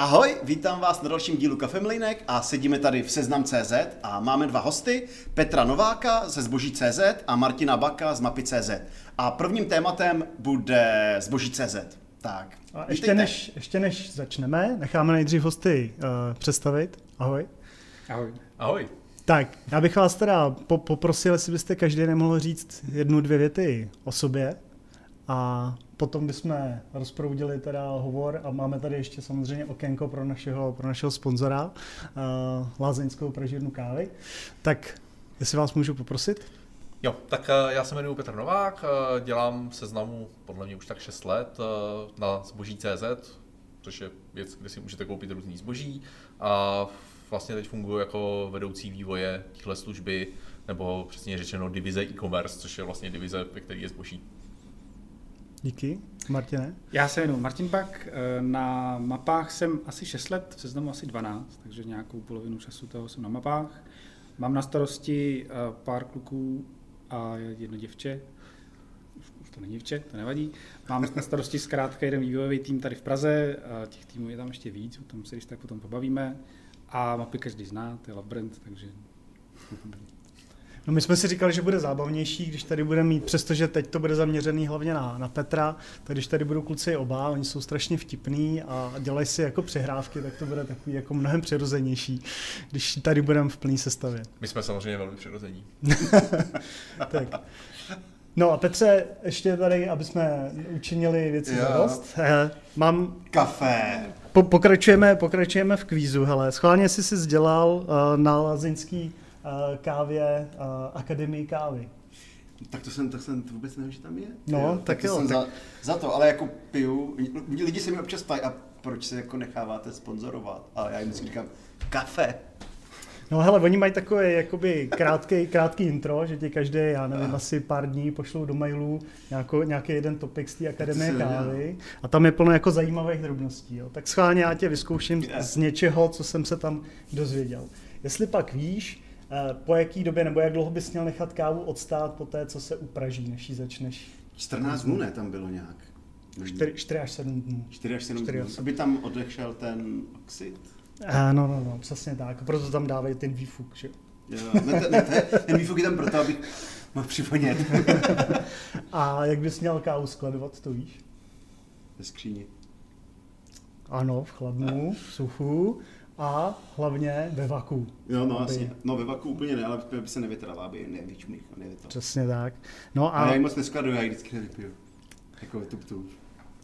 Ahoj, vítám vás na dalším dílu Kafemlinek a sedíme tady v Seznam.cz a máme dva hosty, Petra Nováka ze Zboží.cz a Martina Baka z Mapy.cz. A prvním tématem bude Zboží.cz. Tak, a ještě než, ještě než začneme, necháme nejdřív hosty uh, představit. Ahoj. Ahoj. Ahoj. Tak, já bych vás teda po- poprosil, jestli byste každý nemohl říct jednu, dvě věty o sobě a potom bychom rozproudili teda hovor a máme tady ještě samozřejmě okénko pro našeho, pro našeho sponzora, uh, Lázeňskou pražírnu kávy. Tak, jestli vás můžu poprosit? Jo, tak eh, já se jmenuji Petr Novák, eh, dělám seznamu podle mě už tak 6 let na zboží.cz, což je věc, kde si můžete koupit různý zboží a vlastně teď funguji jako vedoucí vývoje téhle služby, nebo přesně řečeno divize e-commerce, což je vlastně divize, ve které je zboží. Díky. Martine? Já se jmenuji Martin Bak, na mapách jsem asi 6 let, v seznamu asi 12, takže nějakou polovinu času toho jsem na mapách. Mám na starosti pár kluků a jedno děvče, už, to není děvče, to nevadí. Mám na starosti zkrátka jeden vývojový tým tady v Praze, těch týmů je tam ještě víc, o tom se když tak potom pobavíme. A mapy každý zná, to je Love Brand, takže... No my jsme si říkali, že bude zábavnější, když tady budeme mít, přestože teď to bude zaměřený hlavně na, na Petra, tak když tady budou kluci oba, oni jsou strašně vtipný a dělají si jako přehrávky, tak to bude takový jako mnohem přirozenější, když tady budeme v plný sestavě. My jsme samozřejmě velmi přirození. tak. No a Petře, ještě tady, aby jsme učinili věci za dost. Mám... Kafe. Po, pokračujeme, pokračujeme v kvízu, hele. Schválně jsi si sdělal uh, na Lazinský uh, kávě uh, Akademii kávy. Tak to jsem, tak jsem to vůbec nevím, že tam je. No, jo, tak, tak jo. Jsem tak... Za, za, to, ale jako piju, lidi se mi občas ptají, a proč se jako necháváte sponzorovat? A já jim říkám, kafe. No hele, oni mají takové jakoby krátký, krátký intro, že ti každý, já nevím, asi pár dní pošlou do mailů nějakou, nějaký jeden topik z té akademie kávy a tam je plno jako zajímavých drobností. Jo. Tak schválně já tě vyzkouším z něčeho, co jsem se tam dozvěděl. Jestli pak víš, po jaký době nebo jak dlouho bys měl nechat kávu odstát po té, co se upraží, než ji začneš? 14 dnů ne, tam bylo nějak. 4, 4 až 7 dnů. 4 až 7 dnů, aby tam odešel ten oxid. Uh, no, no, no, přesně tak. Proto tam dávají ten výfuk, že jo? Ne, ne, ne, ten výfuk je tam proto, abych mohl připonět. A jak bys měl kávu skladovat, to víš? Ve skříni. Ano, v chladnu, v suchu a hlavně ve vaku. Jo, no aby... jasně. No ve vaku úplně ne, ale by se nevytrala, aby nevyčmích. Přesně tak. No a... a já ji moc neskladuju, já ji vždycky nevypiju. Jako tup, tup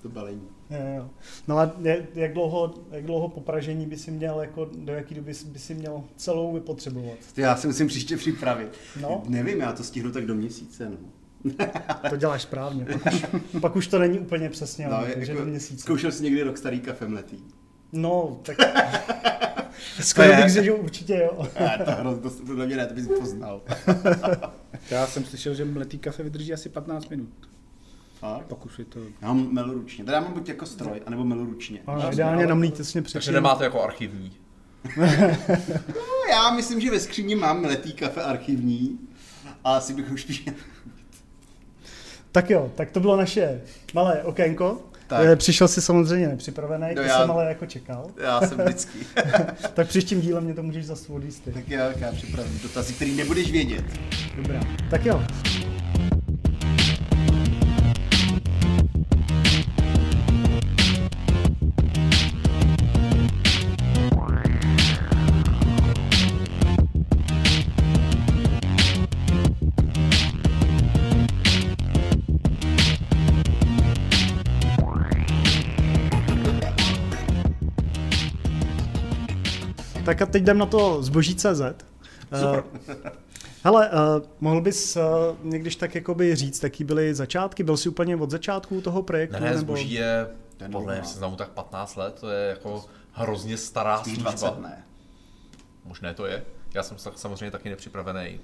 to balení. Jo, jo. No a jak dlouho, jak dlouho po pražení by si měl, jako do jaký doby by si měl celou vypotřebovat? Já si musím příště připravit. No? Nevím, já to stihnu tak do měsíce, no. to děláš správně, pak už, pak už to není úplně přesně, no, takže jako, do měsíce. Zkoušel jsi někdy rok starý kafe mletý? No, tak... Skoro bych řekl, že určitě jo. to, to, to, to mě ne, to bys poznal. Já jsem slyšel, že mletý kafe vydrží asi 15 minut. A? Pak už je to... Já mám melu ručně. Teda já mám buď jako stroj, anebo melu ručně. A ideálně namlít těsně předtím. Takže nemáte jako archivní. no, já myslím, že ve skříni mám letý kafe archivní. A asi bych už spíš... tak jo, tak to bylo naše malé okénko. Tak. Přišel jsi samozřejmě nepřipravený, no to já, jsem ale jako čekal. Já jsem vždycky. tak příštím dílem mě to můžeš zase odvíst. Tak já, já připravím dotazy, který nebudeš vědět. Dobrá, tak jo. Tak a teď jdem na to zboží CZ. Super. Hele, uh, mohl bys uh, někdyž tak jakoby říct, jaký byly začátky? Byl jsi úplně od začátku toho projektu? Ne, ne zboží je podle mě seznamu tak 15 let, to je jako hrozně stará Spíš služba. 20 ne. Možné to je. Já jsem samozřejmě taky nepřipravený.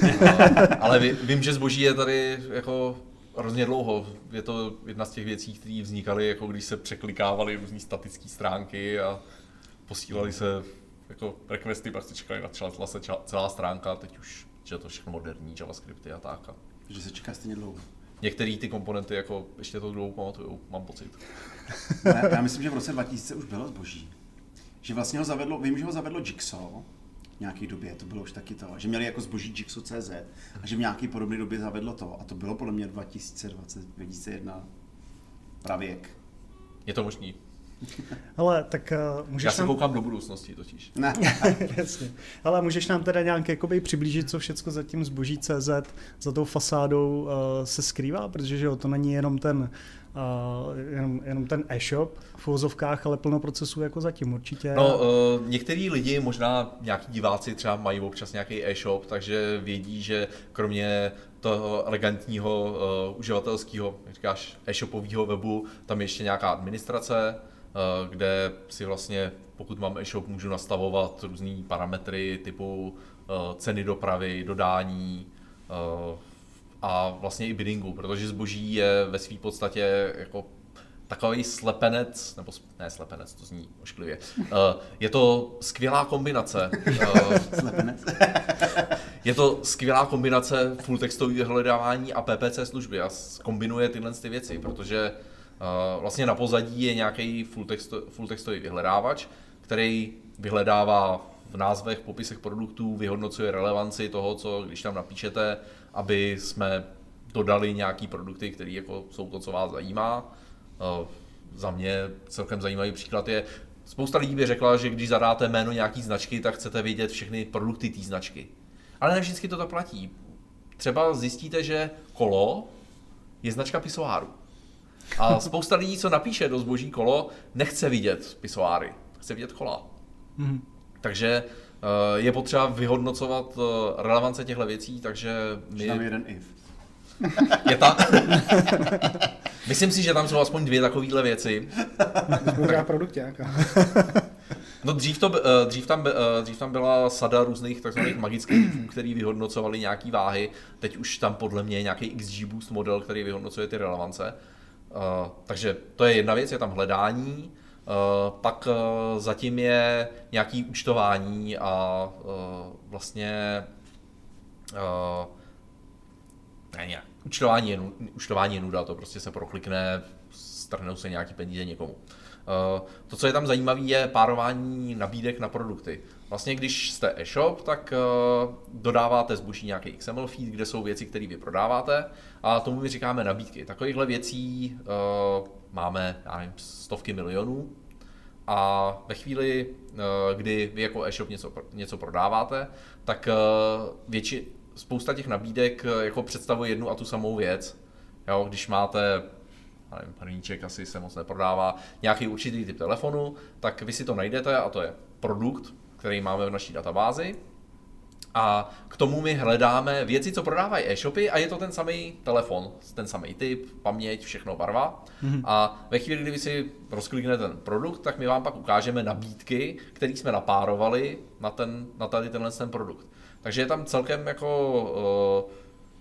ale vím, že zboží je tady jako hrozně dlouho. Je to jedna z těch věcí, které vznikaly, jako když se překlikávaly různé statické stránky a posílali se jako requesty, pak se čekali, se celá stránka, teď už že to všechno moderní, JavaScripty a tak. A... Že se čeká stejně dlouho. Některé ty komponenty jako ještě to dlouho pamatujou, mám pocit. já, já myslím, že v roce 2000 už bylo zboží. že vlastně ho zavedlo, vím, že ho zavedlo Jigsaw, v nějaké době, to bylo už taky to, že měli jako zboží Jigsaw.cz a že v nějaké podobné době zavedlo to a to bylo podle mě 2020, 2001 pravěk. Je to možný. Ale tak uh, můžeš Já se nám... koukám do budoucnosti totiž. Ne. Jasně. Ale můžeš nám teda nějak jakoby přiblížit, co všechno za tím zboží CZ, za tou fasádou uh, se skrývá, protože že jo, to není jenom ten, uh, jenom, jenom ten e-shop v uvozovkách, ale plno procesů jako zatím určitě. No, uh, některý lidi, možná nějaký diváci třeba mají občas nějaký e-shop, takže vědí, že kromě toho elegantního uh, uživatelského, jak říkáš, e-shopového webu, tam je ještě nějaká administrace, kde si vlastně, pokud mám e-shop, můžu nastavovat různé parametry typu uh, ceny dopravy, dodání, uh, a vlastně i biddingu, protože zboží je ve své podstatě jako takový slepenec, nebo ne slepenec, to zní ošklivě. Je to skvělá kombinace. Slepenec. je to skvělá kombinace full textového vyhledávání a PPC služby a kombinuje tyhle ty věci, protože vlastně na pozadí je nějaký full, texto, full textový vyhledávač, který vyhledává v názvech, popisech produktů, vyhodnocuje relevanci toho, co když tam napíšete, aby jsme dodali nějaký produkty, které jako jsou to, co vás zajímá. Uh, za mě celkem zajímavý příklad je, spousta lidí by řekla, že když zadáte jméno nějaký značky, tak chcete vědět všechny produkty té značky. Ale ne vždycky to tak platí. Třeba zjistíte, že kolo je značka pisoáru. A spousta lidí, co napíše do zboží kolo, nechce vidět pisoáry, chce vidět kola. Mm-hmm. Takže uh, je potřeba vyhodnocovat uh, relevance těchto věcí, takže My... Tam je jeden if. je ta... Myslím si, že tam jsou aspoň dvě takovéhle věci. Moudrá produkťáka. No dřív, to, eh, dřív, tam, eh, dřív tam byla sada různých takzvaných magických typů, který vyhodnocovali nějaký váhy. Teď už tam podle mě je nějaký XG Boost model, který vyhodnocuje ty relevance. Uh, takže to je jedna věc, je tam hledání. Uh, pak uh, zatím je nějaký účtování a vlastně ne, ne, účtování je, účtování je nuda, to prostě se proklikne, strhnou se nějaký peníze někomu. Uh, to, co je tam zajímavé, je párování nabídek na produkty. Vlastně, když jste e-shop, tak uh, dodáváte zboží nějaký XML feed, kde jsou věci, které vy prodáváte, a tomu my říkáme nabídky. Takovýchhle věcí uh, máme, já nevím, stovky milionů. A ve chvíli, kdy vy jako e-shop něco, něco prodáváte, tak větši, spousta těch nabídek jako představuje jednu a tu samou věc. Jo, když máte nevím, hrníček asi se moc neprodává, nějaký určitý typ telefonu, tak vy si to najdete a to je produkt, který máme v naší databázi. A k tomu my hledáme věci, co prodávají e-shopy a je to ten samý telefon, ten samý typ, paměť, všechno barva. Mm-hmm. A ve chvíli, kdy vy si rozkliknete ten produkt, tak my vám pak ukážeme nabídky, které jsme napárovali na, ten, na tady tenhle ten produkt. Takže je tam celkem jako uh,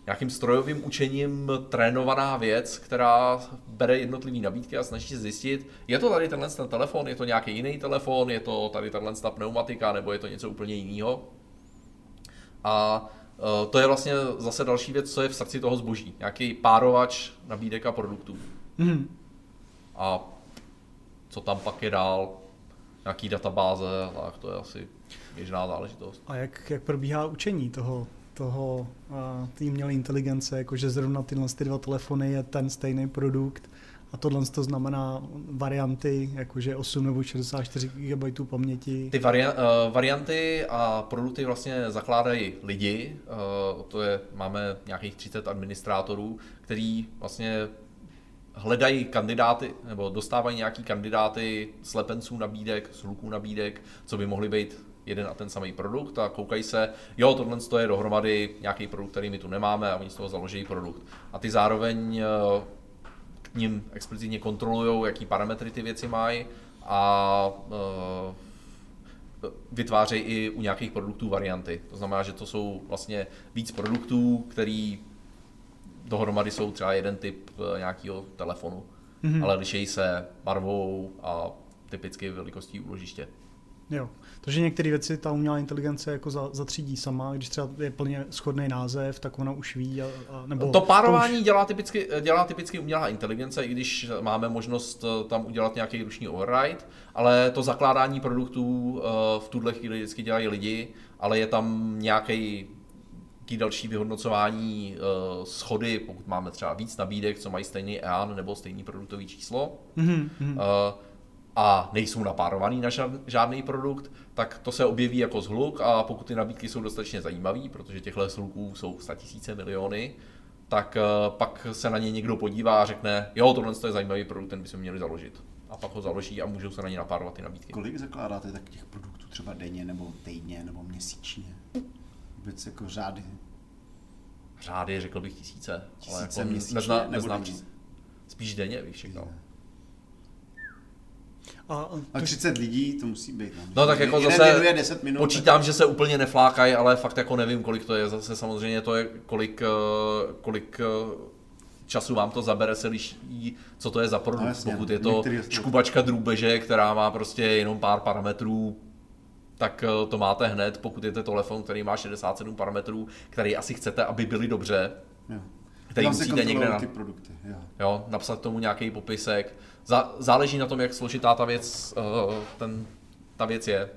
nějakým strojovým učením trénovaná věc, která bere jednotlivé nabídky a snaží se zjistit, je to tady tenhle ten telefon, je to nějaký jiný telefon, je to tady tenhle ta pneumatika, nebo je to něco úplně jiného. A uh, to je vlastně zase další věc, co je v srdci toho zboží. Nějaký párovač nabídek a produktů. Mm. A co tam pak je dál, nějaký databáze, tak to je asi běžná záležitost. A jak, jak probíhá učení toho, toho té umělé inteligence, jakože zrovna tyhle ty dva telefony je ten stejný produkt a tohle to znamená varianty, jakože 8 nebo 64 GB paměti. Ty varia- uh, varianty a produkty vlastně zakládají lidi, uh, to je, máme nějakých 30 administrátorů, který vlastně hledají kandidáty, nebo dostávají nějaký kandidáty slepenců nabídek, sluků nabídek, co by mohly být jeden a ten samý produkt a koukají se, jo, tohle je dohromady nějaký produkt, který my tu nemáme a oni z toho založí produkt. A ty zároveň eh, k ním explicitně kontrolují, jaký parametry ty věci mají a uh, vytvářejí i u nějakých produktů varianty. To znamená, že to jsou vlastně víc produktů, který dohromady jsou třeba jeden typ eh, nějakého telefonu, mm-hmm. ale lišejí se barvou a typicky velikostí úložiště. Jo. Takže některé věci ta umělá inteligence jako za, zatřídí sama, když třeba je plně schodný název, tak ona už ví. A, a, nebo to párování to už... dělá, typicky, dělá typicky umělá inteligence, i když máme možnost eh, tam udělat nějaký ruční override, ale to zakládání produktů eh, v tuhle chvíli vždycky dělají lidi, ale je tam nějaký další vyhodnocování uh, schody, pokud máme třeba víc nabídek, co mají stejný EAN nebo stejný produktový číslo, mm-hmm. uh, a nejsou napárovaný na žádný produkt, tak to se objeví jako zhluk a pokud ty nabídky jsou dostatečně zajímavé, protože těchto zhluků jsou tisíce miliony, tak uh, pak se na ně někdo podívá a řekne, jo, tohle je zajímavý produkt, ten bychom měli založit. A pak ho založí a můžou se na ně napárovat ty nabídky. Kolik zakládáte tak těch produktů třeba denně nebo týdně nebo měsíčně? Vůbec jako řády? Řády, řekl bych tisíce. Tisíce ale jako měsíčně? Nezna, neznám. Spíš denně, víš všechno. A, a 30 lidí to musí být. No, no tak jako Jeden zase 10 minut, počítám, tak... že se úplně neflákají, ale fakt jako nevím, kolik to je. Zase samozřejmě to je, kolik, eh, kolik eh, času vám to zabere, se liší, co to je za produkt. No, jasně, Pokud je to škubačka drůbeže, která má prostě jenom pár parametrů, tak eh, to máte hned. Pokud je to telefon, který má 67 parametrů, který asi chcete, aby byly dobře, jo. Který Tam musíte někde na, ty produkty, jo. Jo, napsat tomu nějaký popisek. Zá, záleží na tom, jak složitá ta věc, uh, ten, ta věc je.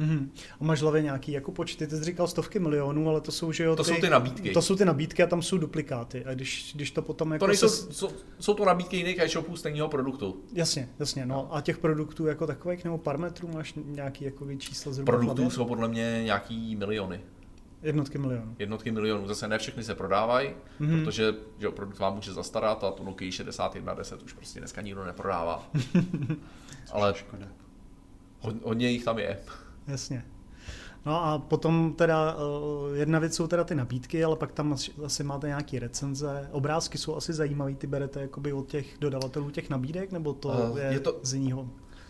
Mm-hmm. A máš hlavě nějaký jako počty, ty jsi říkal stovky milionů, ale to jsou, že jo, to ty, jsou ty nabídky. To jsou ty nabídky a tam jsou duplikáty. A když, když to potom jako to nejsou, se... jsou, jsou, to nabídky jiných e-shopů stejného produktu. Jasně, jasně. No. A těch produktů jako takových nebo parametrů máš nějaký jako číslo zhruba? Produktů hlavě? jsou podle mě nějaký miliony. Jednotky milionů. Jednotky milionů. Zase ne všechny se prodávají, mm-hmm. protože že produkt vám může zastarat a tu Nokia 6110 už prostě dneska nikdo neprodává. Ale hodně jich tam je. Jasně. No a potom teda eh, jedna věc jsou teda ty nabídky, ale pak tam asi máte nějaké recenze. Obrázky jsou asi zajímavé, ty berete jakoby od těch dodavatelů těch nabídek, nebo to uh, je, je to, z jiného?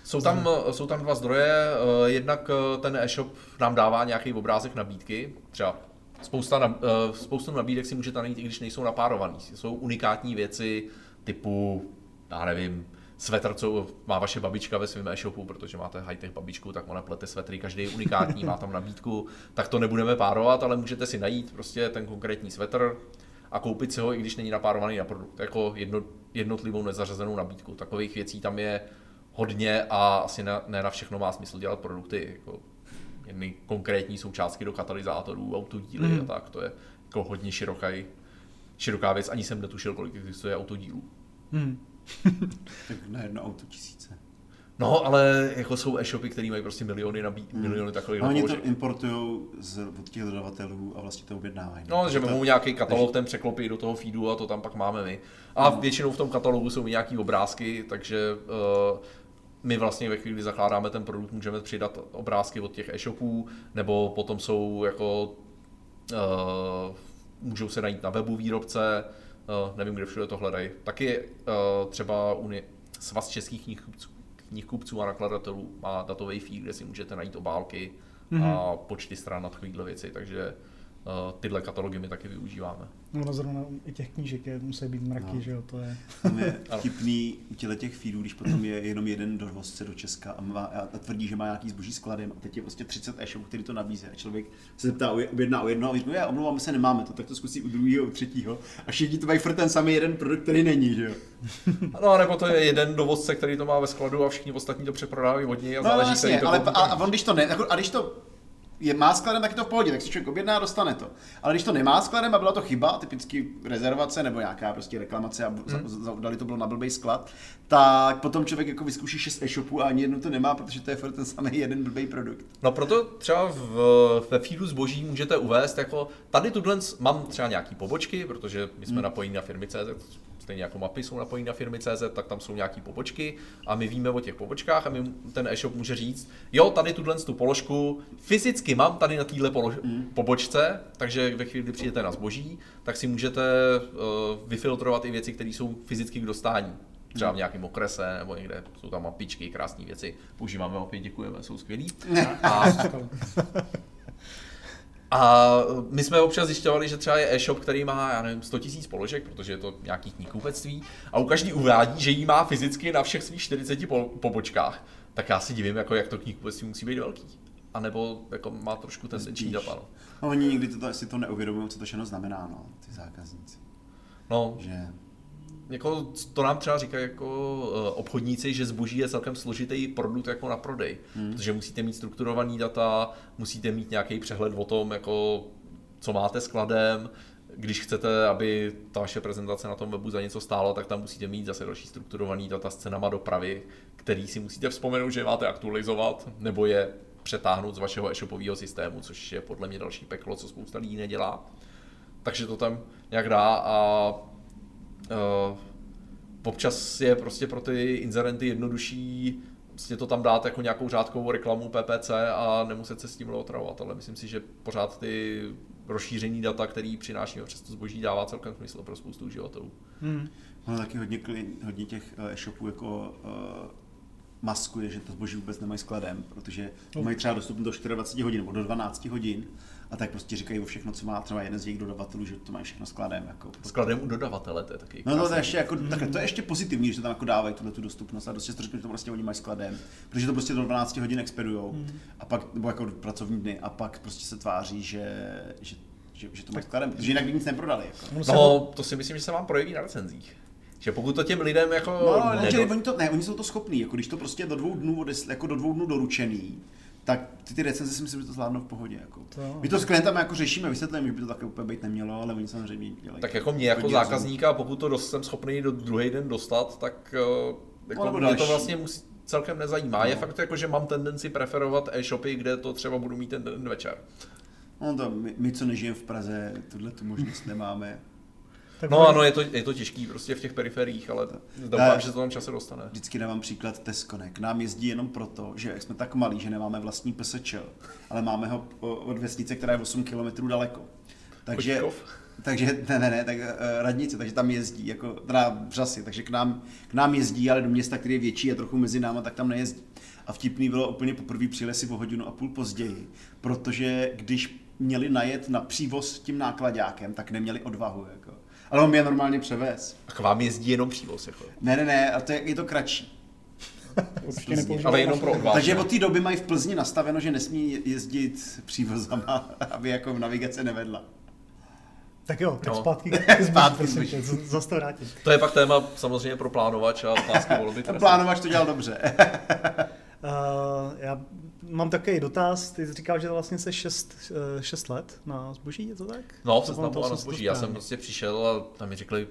Jsou tam, jsou tam dva zdroje. Eh, jednak ten e-shop nám dává nějaký obrázek nabídky, třeba spousta, spoustu nabídek si můžete najít, i když nejsou napárovaný. Jsou unikátní věci typu, já nevím, svetr, co má vaše babička ve svém e-shopu, protože máte high-tech babičku, tak ona plete svetry, každý je unikátní, má tam nabídku, tak to nebudeme párovat, ale můžete si najít prostě ten konkrétní svetr a koupit si ho, i když není napárovaný na produkt, jako jedno, jednotlivou nezařazenou nabídku. Takových věcí tam je hodně a asi ne, ne na všechno má smysl dělat produkty. Jako jedny konkrétní součástky do katalyzátorů, autodíly mm. a tak, to je jako hodně široký, široká věc. Ani jsem netušil, kolik existuje autodílů. Mm. tak na jedno auto tisíce. No, ale jako jsou e-shopy, které mají prostě miliony, nabí, hmm. miliony takových no, Oni to importují z, od těch dodavatelů a vlastně to objednávají. No, že to... nějaký katalog, ten překlopí do toho feedu a to tam pak máme my. A no. většinou v tom katalogu jsou nějaký obrázky, takže uh, my vlastně ve chvíli, kdy zakládáme ten produkt, můžeme přidat obrázky od těch e-shopů, nebo potom jsou jako, uh, můžou se najít na webu výrobce, Uh, nevím, kde všude to hledají. Taky uh, třeba Uni, Svaz českých knihkupců, knihkupců a nakladatelů má datový feed, kde si můžete najít obálky mm-hmm. a počty stran na takovéhle věci, takže tyhle katalogy my taky využíváme. No zrovna i těch knížek je, musí být mraky, no. že jo, to je. Tam je vtipný u těle těch feedů, když potom je jenom jeden dovozce do Česka a, má, a tvrdí, že má nějaký zboží skladem a teď je prostě 30 e-shopů, který to nabízí a člověk se zeptá, objedná o jedno a říká, omlouváme se, nemáme to, tak to zkusí u druhého, u třetího a všichni to mají furt ten samý jeden produkt, který není, že jo. No, nebo to je jeden dovozce, který to má ve skladu a všichni ostatní to přeprodávají od něj a no, záleží vlastně, se ale, a, a, on když to ne, jako, a když to je, má skladem, tak je to v pohodě, tak si člověk objedná a dostane to. Ale když to nemá skladem a byla to chyba, typicky rezervace nebo nějaká prostě reklamace a hmm. dali to bylo na blbý sklad, tak potom člověk jako vyzkouší 6 e-shopů a ani jednu to nemá, protože to je furt ten samý jeden blbý produkt. No proto třeba v, ve feedu zboží můžete uvést jako tady tuhle mám třeba nějaký pobočky, protože my jsme hmm. napojení na firmy CZ, stejně jako mapy jsou napojení na firmy CZ, tak tam jsou nějaký pobočky a my víme o těch pobočkách a my, ten e-shop může říct, jo, tady tuhle tu položku fyzicky mám tady na téhle mm. pobočce, takže ve chvíli, kdy přijdete na zboží, tak si můžete uh, vyfiltrovat i věci, které jsou fyzicky k dostání. Třeba v mm. nějakém okrese nebo někde jsou tam mapičky, krásné věci. Používáme mapy, děkujeme, jsou skvělí. A, A my jsme občas zjišťovali, že třeba je e-shop, který má, já nevím, 100 000 položek, protože je to nějaký knihkupectví, a u každý uvádí, že jí má fyzicky na všech svých 40 pobočkách. tak já si divím, jako jak to knihkupectví musí být velký. A nebo jako má trošku tendenční data. No. no. oni nikdy to, si to neuvědomují, co to všechno znamená, no, ty zákazníci. No, Že jako to nám třeba říkají jako uh, obchodníci, že zboží je celkem složitý produkt jako na prodej. Hmm. Protože musíte mít strukturovaný data, musíte mít nějaký přehled o tom, jako co máte skladem, když chcete, aby ta vaše prezentace na tom webu za něco stála, tak tam musíte mít zase další strukturovaný data s cenama dopravy, který si musíte vzpomenout, že máte aktualizovat, nebo je přetáhnout z vašeho e-shopového systému, což je podle mě další peklo, co spousta lidí nedělá. Takže to tam nějak dá a uh, občas je prostě pro ty inzerenty jednodušší prostě to tam dát jako nějakou řádkovou reklamu PPC a nemuset se s tím otravovat, ale myslím si, že pořád ty rozšíření data, který přinášíme přes to zboží, dává celkem smysl pro spoustu uživatelů. Hmm. Ono taky hodně, hodně těch eh, e-shopů jako uh, maskuje, že to zboží vůbec nemají skladem, protože no. mají třeba dostupný do 24 hodin nebo do 12 hodin a tak prostě říkají o všechno, co má třeba jeden z jejich dodavatelů, že to mají všechno skladem. Jako, skladem u dodavatele, to je taky No, no to je ještě jako, takhle, to je ještě pozitivní, že tam jako dávají tuhle tu dostupnost a dost často že to prostě oni mají skladem, protože to prostě do 12 hodin expedujou mm. a pak, nebo jako pracovní dny a pak prostě se tváří, že, že že, že to mají skladem, protože jinak by nic neprodali. Jako. No, to si myslím, že se vám projeví na recenzích. Že pokud to těm lidem jako... No, ne, nedo... oni, to, ne, oni jsou to schopní, jako když to prostě do dvou dnů, jako do dvou dnů doručený, tak ty, ty recenze si myslím, že to zvládnou v pohodě. Jako. To... My to s klientem jako řešíme, vysvětlujeme, že by to také úplně být nemělo, ale oni samozřejmě dělají. Tak jako mě jako zákazníka, pokud to dost, jsem schopný do druhý den dostat, tak uh, jako no, mě to vlastně musí, celkem nezajímá. No. Je fakt jako, že mám tendenci preferovat e-shopy, kde to třeba budu mít ten den večer. No to my, my co nežijeme v Praze, tuhle tu možnost nemáme. Tak no ano, je to, je to těžký prostě v těch periferiích, ale doufám, že to tam čase dostane. Vždycky dávám příklad Tesco, K nám jezdí jenom proto, že jsme tak malí, že nemáme vlastní PSČ, ale máme ho od vesnice, která je 8 km daleko. Takže, Počkov. takže ne, ne, ne, tak uh, radnice, takže tam jezdí, jako, teda břasy, takže k nám, k nám jezdí, ale do města, který je větší a trochu mezi náma, tak tam nejezdí. A vtipný bylo úplně poprvé přijeli si o hodinu a půl později, protože když měli najet na přívoz tím nákladákem, tak neměli odvahu. Jako. Ale on mě normálně převez. A k vám jezdí jenom přívoz? Jako. Ne, ne, ne, a to je, je to kratší. ale jenom pro odváž, Takže od té doby mají v Plzni nastaveno, že nesmí jezdit přívozama, aby jako navigace nevedla. Tak jo, tak no. zpátky, zpátky zase to vrátit. To je pak téma samozřejmě pro plánovač a otázky volby. Plánovač to dělal dobře. Uh, já mám takový dotaz, ty jsi říkal, že vlastně se 6, 6 let na zboží, je to tak? No, v seznamu na zboží. Já jsem prostě přišel a tam mi řekli,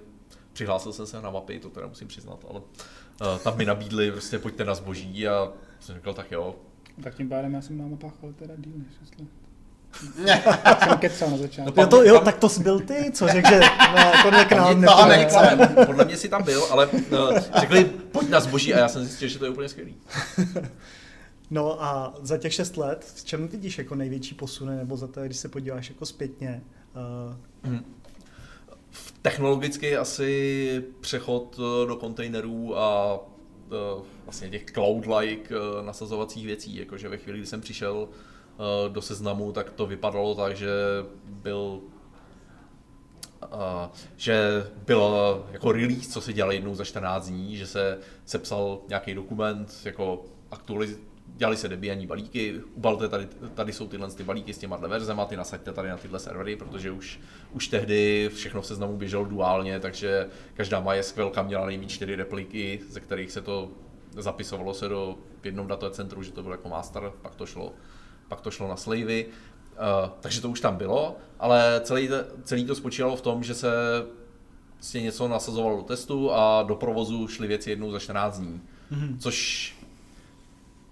přihlásil jsem se na mapy, to teda musím přiznat, ale uh, tam mi nabídli, prostě pojďte na zboží a jsem řekl, tak jo. Tak tím pádem já jsem na mapách, ale teda díl než 6 let. Jsem kecal na začátku. No, jo, to, jo, tak to byl ty, co řekl, že no, tohle k nám. Podle mě si tam byl, ale uh, řekli, pojď na zboží a já jsem zjistil, že to je úplně skvělý. No a za těch šest let, v čem vidíš jako největší posuny, nebo za to, když se podíváš jako zpětně? Uh... Hmm. Technologicky asi přechod eh, do kontejnerů a uh, vlastně těch cloud-like uh, nasazovacích věcí, jakože ve chvíli, kdy jsem přišel uh, do seznamu, tak to vypadalo tak, že byl Uh, že byl jako release, co se dělal jednou za 14 dní, že se sepsal nějaký dokument, jako aktualiz, dělali se debianní balíky, ubalte tady, tady jsou tyhle ty balíky s těma verzema, ty nasaďte tady na tyhle servery, protože už, už tehdy všechno v seznamu běželo duálně, takže každá MySQL měla nejméně čtyři repliky, ze kterých se to zapisovalo se do jednom datacentru, že to bylo jako master, pak to šlo, pak to šlo na slavy. Uh, takže to už tam bylo, ale celý, celý to spočívalo v tom, že se vlastně něco nasazovalo do testu a do provozu šly věci jednou za 14 dní. Mm-hmm. Což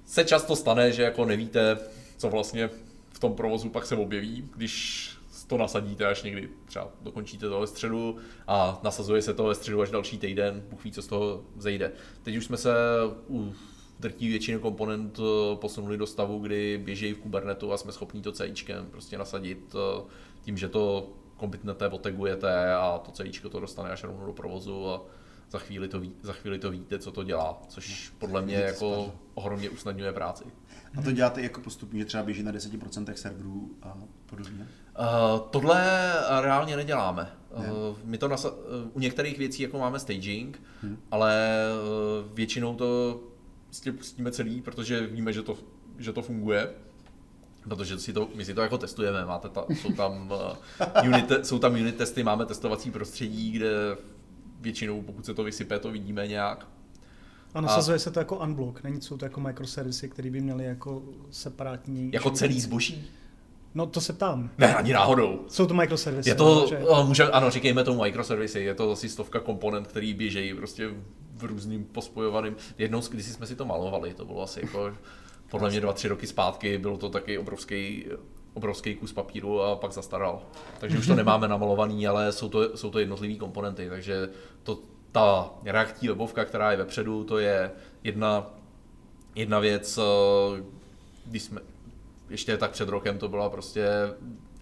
se často stane, že jako nevíte, co vlastně v tom provozu pak se objeví, když to nasadíte až někdy třeba dokončíte to ve středu a nasazuje se to ve středu až další týden, Bůh ví, co z toho zejde. Teď už jsme se u drtí většiny komponent eh, posunuli do stavu, kdy běží v Kubernetu a jsme schopni to CIčkem prostě nasadit eh, tím, že to kombitnete, otegujete a to CIčko to dostane až rovnou do provozu a za chvíli to, ví, za chvíli to víte, co to dělá, což podle mě jako ohromně usnadňuje práci. A to děláte jako postupně, že třeba běží na 10% serverů a podobně? Uh, tohle reálně neděláme. Ne. Uh, my to nasa- uh, u některých věcí jako máme staging, hmm. ale uh, většinou to prostě pustíme celý, protože víme, že to, že to funguje. Protože si to, my si to jako testujeme, máte ta, jsou, tam, uh, unit, jsou tam unit testy, máme testovací prostředí, kde většinou, pokud se to vysype, to vidíme nějak. A nasazuje a, se to jako unblock, není jsou to jako microservisy, které by měly jako separátní... Jako celý zboží? No to se ptám. Ne, ani náhodou. Jsou to microservisy. Je to, že... může, ano, říkejme tomu microservisy, je to asi stovka komponent, který běžejí prostě v různým pospojovaným. Jednou, když jsme si to malovali, to bylo asi jako podle mě dva, tři roky zpátky, bylo to taky obrovský, obrovský kus papíru a pak zastaral. Takže už to nemáme namalovaný, ale jsou to, jsou to jednotlivé komponenty, takže to, ta reaktí webovka, která je vepředu, to je jedna, jedna věc, eh, když jsme, ještě tak před rokem to byla prostě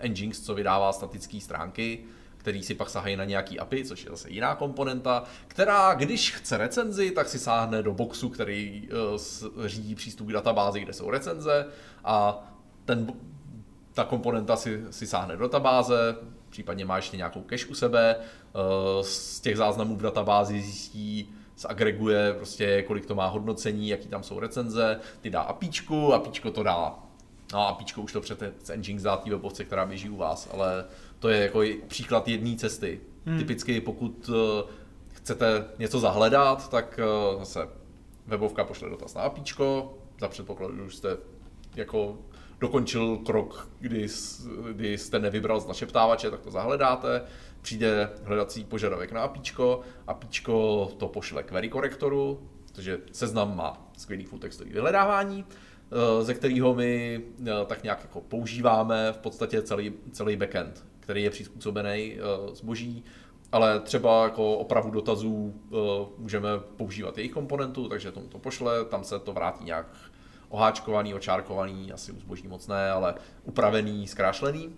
Nginx, co vydává statické stránky, který si pak sahají na nějaký API, což je zase jiná komponenta, která, když chce recenzi, tak si sáhne do boxu, který uh, řídí přístup k databázi, kde jsou recenze a ten, ta komponenta si, si sáhne do databáze, případně má ještě nějakou cache u sebe, uh, z těch záznamů v databázi zjistí, zagreguje prostě, kolik to má hodnocení, jaký tam jsou recenze, ty dá APIčku, APIčko to dá No a APIčko už to přete z Nginx dá té webovce, která běží u vás, ale to je jako příklad jedné cesty. Hmm. Typicky pokud uh, chcete něco zahledat, tak uh, zase webovka pošle dotaz na APIčko, za předpokladu, že jste jako dokončil krok, kdy, kdy jste nevybral z našeptávače, tak to zahledáte, přijde hledací požadavek na APIčko, APIčko to pošle query korektoru, protože seznam má skvělý full textový vyhledávání, eh, ze kterého my tak nějak jako používáme v podstatě celý, celý backend který je přizpůsobený uh, zboží, ale třeba jako opravu dotazů můžeme používat jejich komponentu, takže tomu to pošle, tam se to vrátí nějak oháčkovaný, očárkovaný, asi u zboží moc ne, ale upravený, zkrášlený.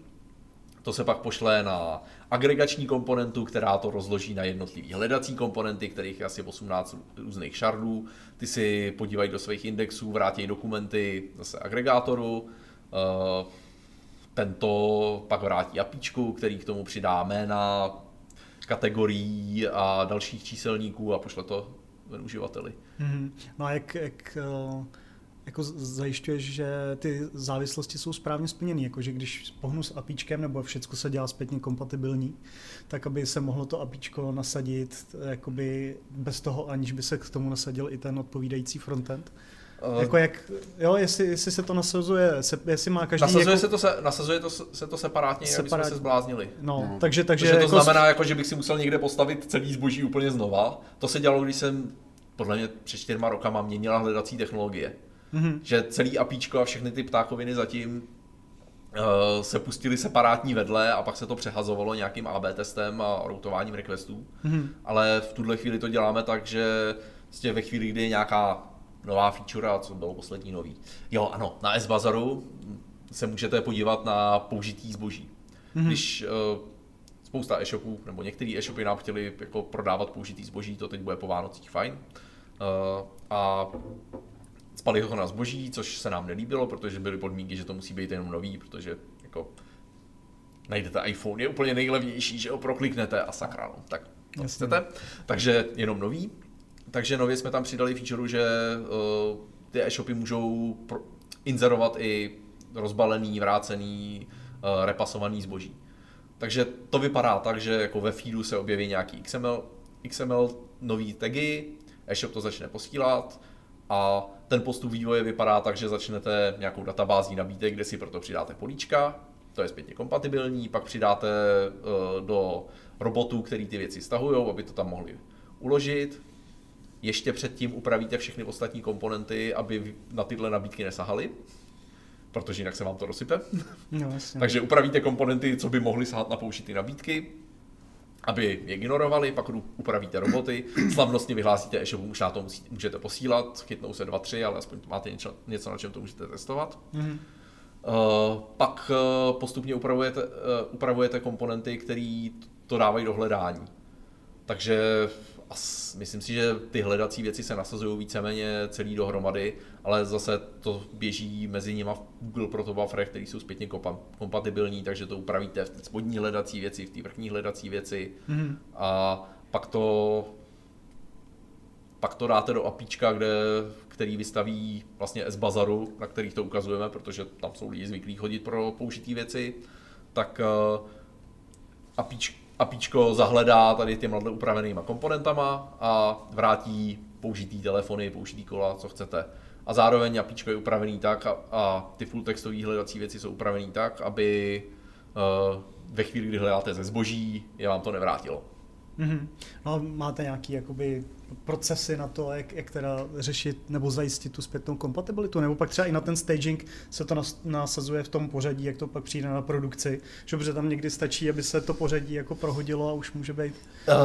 To se pak pošle na agregační komponentu, která to rozloží na jednotlivý hledací komponenty, kterých je asi 18 různých šardů. Ty si podívají do svých indexů, vrátí dokumenty zase agregátoru. Uh, tento pak vrátí APIčku, který k tomu přidá jména, kategorií a dalších číselníků a pošle to uživateli. Mm-hmm. No a jak, jak eh, jako zajišťuješ, že ty závislosti jsou správně splněny, jakože když pohnu s APIčkem nebo všechno se dělá zpětně kompatibilní, tak aby se mohlo to APIčko nasadit jakoby bez toho, aniž by se k tomu nasadil i ten odpovídající frontend? Uh, jako jak, jo, jestli, jestli se to nasazuje, se, jestli má každý... Nasazuje, jako... se, to se, nasazuje to, se to separátně, separátně, aby jsme se zbláznili. No, hmm. takže, takže... Protože to jako... znamená, jako, že bych si musel někde postavit celý zboží úplně znova. To se dělalo, když jsem podle mě před čtyřma rokama měnila hledací technologie. Mm-hmm. Že celý APIčko a všechny ty ptákoviny zatím uh, se pustili separátní vedle a pak se to přehazovalo nějakým AB testem a routováním requestů. Mm-hmm. Ale v tuhle chvíli to děláme tak, že vlastně ve chvíli, kdy je nějaká nová feature a co bylo poslední nový. Jo, ano, na S-Bazaru se můžete podívat na použitý zboží. Mm-hmm. Když uh, spousta e-shopů, nebo některé e-shopy nám chtěli jako prodávat použitý zboží, to teď bude po Vánocích fajn. Uh, a spali ho na zboží, což se nám nelíbilo, protože byly podmínky, že to musí být jenom nový, protože jako najdete iPhone, je úplně nejlevnější, že ho prokliknete a sakra, no, tak to chcete. Takže jenom nový. Takže nově jsme tam přidali feature, že uh, ty e-shopy můžou pro- inzerovat i rozbalený, vrácený, uh, repasovaný zboží. Takže to vypadá tak, že jako ve feedu se objeví nějaký XML, XML nový tagy, e-shop to začne posílat a ten postup vývoje vypadá tak, že začnete nějakou databází nabídek, kde si proto přidáte políčka, to je zpětně kompatibilní, pak přidáte uh, do robotů, který ty věci stahují, aby to tam mohli uložit, ještě předtím upravíte všechny ostatní komponenty, aby na tyhle nabídky nesahaly, protože jinak se vám to rozsype. No, Takže upravíte komponenty, co by mohly sahat na použitý nabídky, aby je ignorovali, pak upravíte roboty, slavnostně vyhlásíte e-shop, už na to můžete posílat, chytnou se dva, tři, ale aspoň máte něco, něco na čem to můžete testovat. Mm-hmm. Uh, pak uh, postupně upravujete, uh, upravujete komponenty, které to dávají do hledání. Takže myslím si, že ty hledací věci se nasazují víceméně celý dohromady, ale zase to běží mezi nimi v Google Proto bufferech, které jsou zpětně kompatibilní, takže to upravíte v té spodní hledací věci, v té vrchní hledací věci mm-hmm. a pak to pak to dáte do apíčka, kde, který vystaví vlastně S-Bazaru, na kterých to ukazujeme, protože tam jsou lidi zvyklí chodit pro použitý věci, tak uh, apíč, apíčko zahledá tady těmhle upravenýma komponentama a vrátí použitý telefony, použitý kola, co chcete. A zároveň apíčko je upravený tak a, a ty full textové hledací věci jsou upravený tak, aby uh, ve chvíli, kdy hledáte ze zboží, je vám to nevrátilo. Mm-hmm. No a máte nějaký jakoby procesy na to, jak, jak teda řešit nebo zajistit tu zpětnou kompatibilitu, nebo pak třeba i na ten staging se to nas, nasazuje v tom pořadí, jak to pak přijde na produkci, že protože tam někdy stačí, aby se to pořadí jako prohodilo a už může být.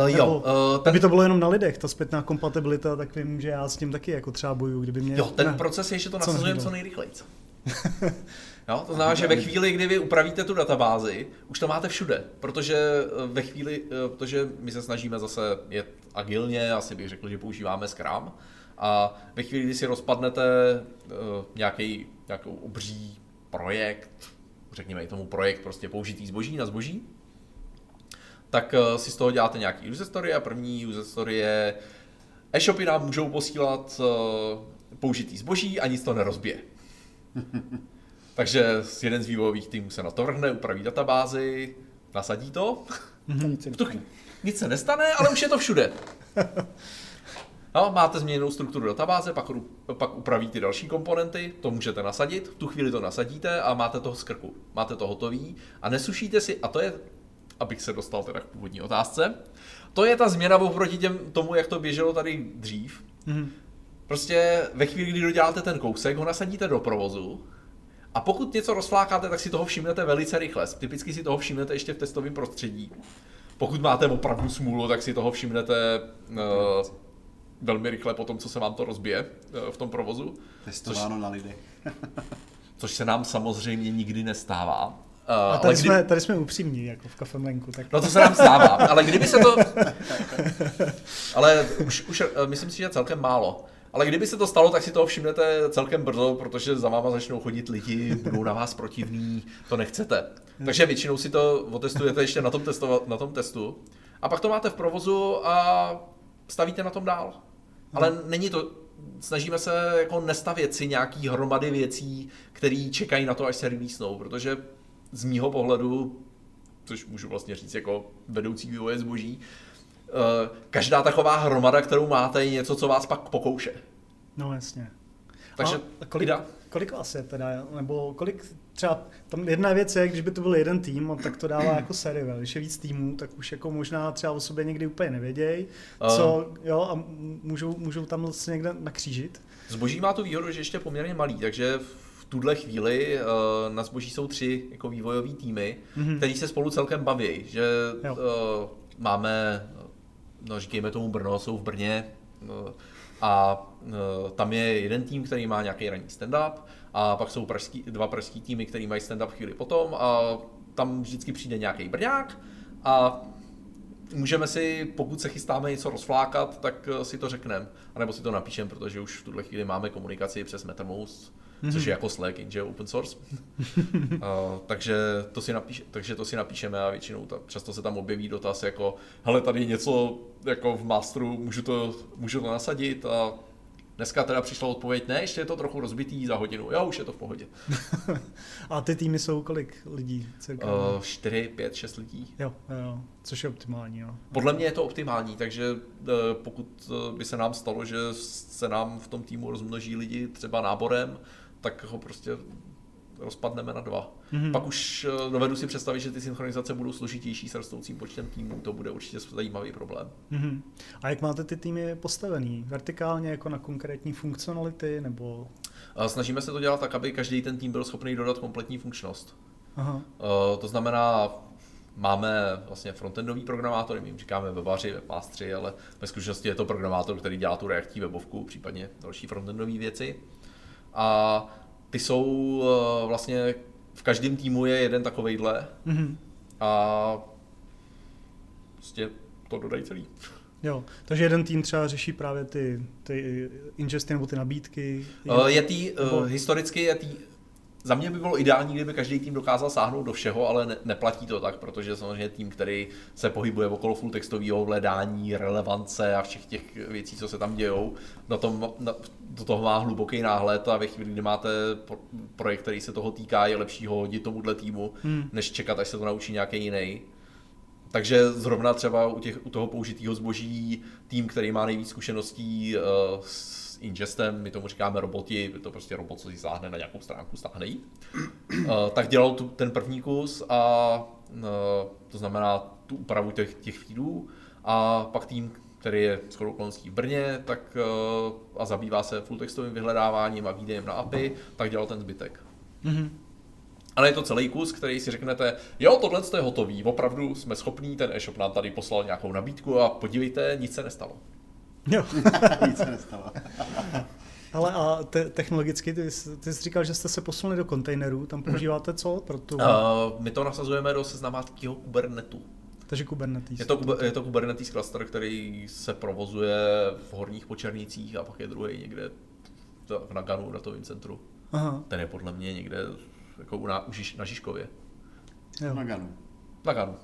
Uh, jo, uh, ten... Kdyby to bylo jenom na lidech, ta zpětná kompatibilita, tak vím, že já s tím taky jako třeba bojuju, kdyby mě... Jo, ten ne, proces je, že to nasazujeme co nejrychleji. Jo, to znamená, že ve chvíli, kdy vy upravíte tu databázi, už to máte všude, protože eh, ve chvíli, eh, protože my se snažíme zase jet agilně, asi bych řekl, že používáme Scrum, a ve chvíli, kdy si rozpadnete uh, nějaký, nějakou obří projekt, řekněme i tomu projekt prostě použitý zboží na zboží, tak si z toho děláte nějaký user story a první user story je e-shopy nám můžou posílat použitý zboží a nic to nerozbije. Takže jeden z vývojových týmů se na to vrhne, upraví databázi, nasadí to. Mm-hmm. Nic se nestane, ale už je to všude. No, máte změněnou strukturu databáze, pak, pak upraví ty další komponenty, to můžete nasadit, v tu chvíli to nasadíte a máte toho z krku. Máte to hotový a nesušíte si, a to je, abych se dostal teda k původní otázce, to je ta změna oproti těm, tomu, jak to běželo tady dřív. Mm-hmm. Prostě ve chvíli, kdy doděláte ten kousek, ho nasadíte do provozu a pokud něco rozflákáte, tak si toho všimnete velice rychle. Typicky si toho všimnete ještě v testovém prostředí. Pokud máte opravdu smůlu, tak si toho všimnete uh, velmi rychle po tom, co se vám to rozbije uh, v tom provozu. Testováno což, na lidech. což se nám samozřejmě nikdy nestává. Uh, a tady, kdy... jsme, tady jsme upřímní, jako v kafemlenku. Tak... No to se nám stává, ale kdyby se to... ale už, už myslím si, že celkem málo. Ale kdyby se to stalo, tak si toho všimnete celkem brzo, protože za váma začnou chodit lidi, budou na vás protivní, to nechcete. Takže většinou si to otestujete ještě na tom, testova, na tom testu. A pak to máte v provozu a stavíte na tom dál. Ale není to, snažíme se jako nestavět si nějaký hromady věcí, které čekají na to, až se releasenou, protože z mýho pohledu, což můžu vlastně říct jako vedoucí vývoje zboží, Eh, každá taková hromada, kterou máte, je něco, co vás pak pokouše. No jasně. Takže a kolik, kolik vás je teda, nebo kolik třeba, tam jedna věc je, když by to byl jeden tým, tak to dává jako série, když je víc týmů, tak už jako možná třeba o sobě někdy úplně nevědějí, co, uh, jo, a můžou, můžou tam vlastně někde nakřížit. Zboží má tu výhodu, že ještě poměrně malý, takže v tuhle chvíli uh, na zboží jsou tři jako vývojové týmy, mm-hmm. který se spolu celkem baví, že uh, máme no říkejme tomu Brno, jsou v Brně no, a no, tam je jeden tým, který má nějaký ranní stand-up a pak jsou pražský, dva pražský týmy, který mají stand-up chvíli potom a tam vždycky přijde nějaký Brňák a můžeme si, pokud se chystáme něco rozflákat, tak eh, si to řekneme, anebo si to napíšeme, protože už v tuhle chvíli máme komunikaci přes MetaMost, mm-hmm. což je jako Slack, jenže open source. uh, takže, to si napíš, takže to si napíšeme a většinou ta, často se tam objeví dotaz jako, hele, tady něco jako v masteru, můžu to, můžu to nasadit a Dneska teda přišla odpověď, ne, ještě je to trochu rozbitý za hodinu, jo, už je to v pohodě. a ty týmy jsou kolik lidí? Cirka? Uh, 4, 5, 6 lidí. Jo, jo, což je optimální. Jo. Podle mě je to optimální, takže uh, pokud by se nám stalo, že se nám v tom týmu rozmnoží lidi třeba náborem, tak ho prostě rozpadneme na dva. Mm-hmm. Pak už eh, dovedu si představit, že ty synchronizace budou složitější s rostoucím počtem týmů, to bude určitě zajímavý problém. Mm-hmm. A jak máte ty týmy postavený? Vertikálně jako na konkrétní funkcionality nebo? Snažíme se to dělat tak, aby každý ten tým byl schopný dodat kompletní funkčnost. Aha. Eh, to znamená, máme vlastně frontendový programátor, my jim říkáme webaři, webmastři, ale ve skutečnosti je to programátor, který dělá tu reaktí webovku, případně další frontendové věci. A ty jsou eh, vlastně, v každém týmu je jeden takovejhle mm-hmm. a prostě to dodají celý. Jo, takže jeden tým třeba řeší právě ty, ty ingesty nebo ty nabídky. Uh, je tý, uh, historicky je tý, za mě by bylo ideální, kdyby každý tým dokázal sáhnout do všeho, ale ne, neplatí to tak, protože samozřejmě tým, který se pohybuje okolo full textového hledání, relevance a všech těch věcí, co se tam dějou, na tom, na, do toho má hluboký náhled a ve chvíli, kdy máte projekt, který se toho týká, je lepší ho hodit tomuhle týmu, hmm. než čekat, až se to naučí nějaký jiný. Takže zrovna třeba u, těch, u toho použitého zboží tým, který má nejvíc zkušeností uh, s ingestem, my tomu říkáme roboti, je to prostě robot, co si sáhne na nějakou stránku, stáhne ji, uh, tak dělal tu, ten první kus a uh, to znamená tu úpravu těch, těch feedů a pak tým, který je s okolností v Brně, tak uh, a zabývá se full textovým vyhledáváním a výdejem na API, tak dělal ten zbytek. Mm-hmm. Ale je to celý kus, který si řeknete, jo, tohle je hotový, opravdu jsme schopní, ten e-shop nám tady poslal nějakou nabídku a podívejte, nic se nestalo. Jo. nic se nestalo. Ale a te- technologicky, ty, ty jsi říkal, že jste se posunuli do kontejnerů, tam používáte co pro tu? Uh, my to nasazujeme do seznamáckého Kubernetu. Takže Kubernetes. Je to, je to Kubernetes cluster, který se provozuje v horních počernicích a pak je druhý někde v Naganu, datovém centru. Aha. Ten je podle mě někde jako u na, na Žižkově. Jo. Na Ganu. Na Ganu.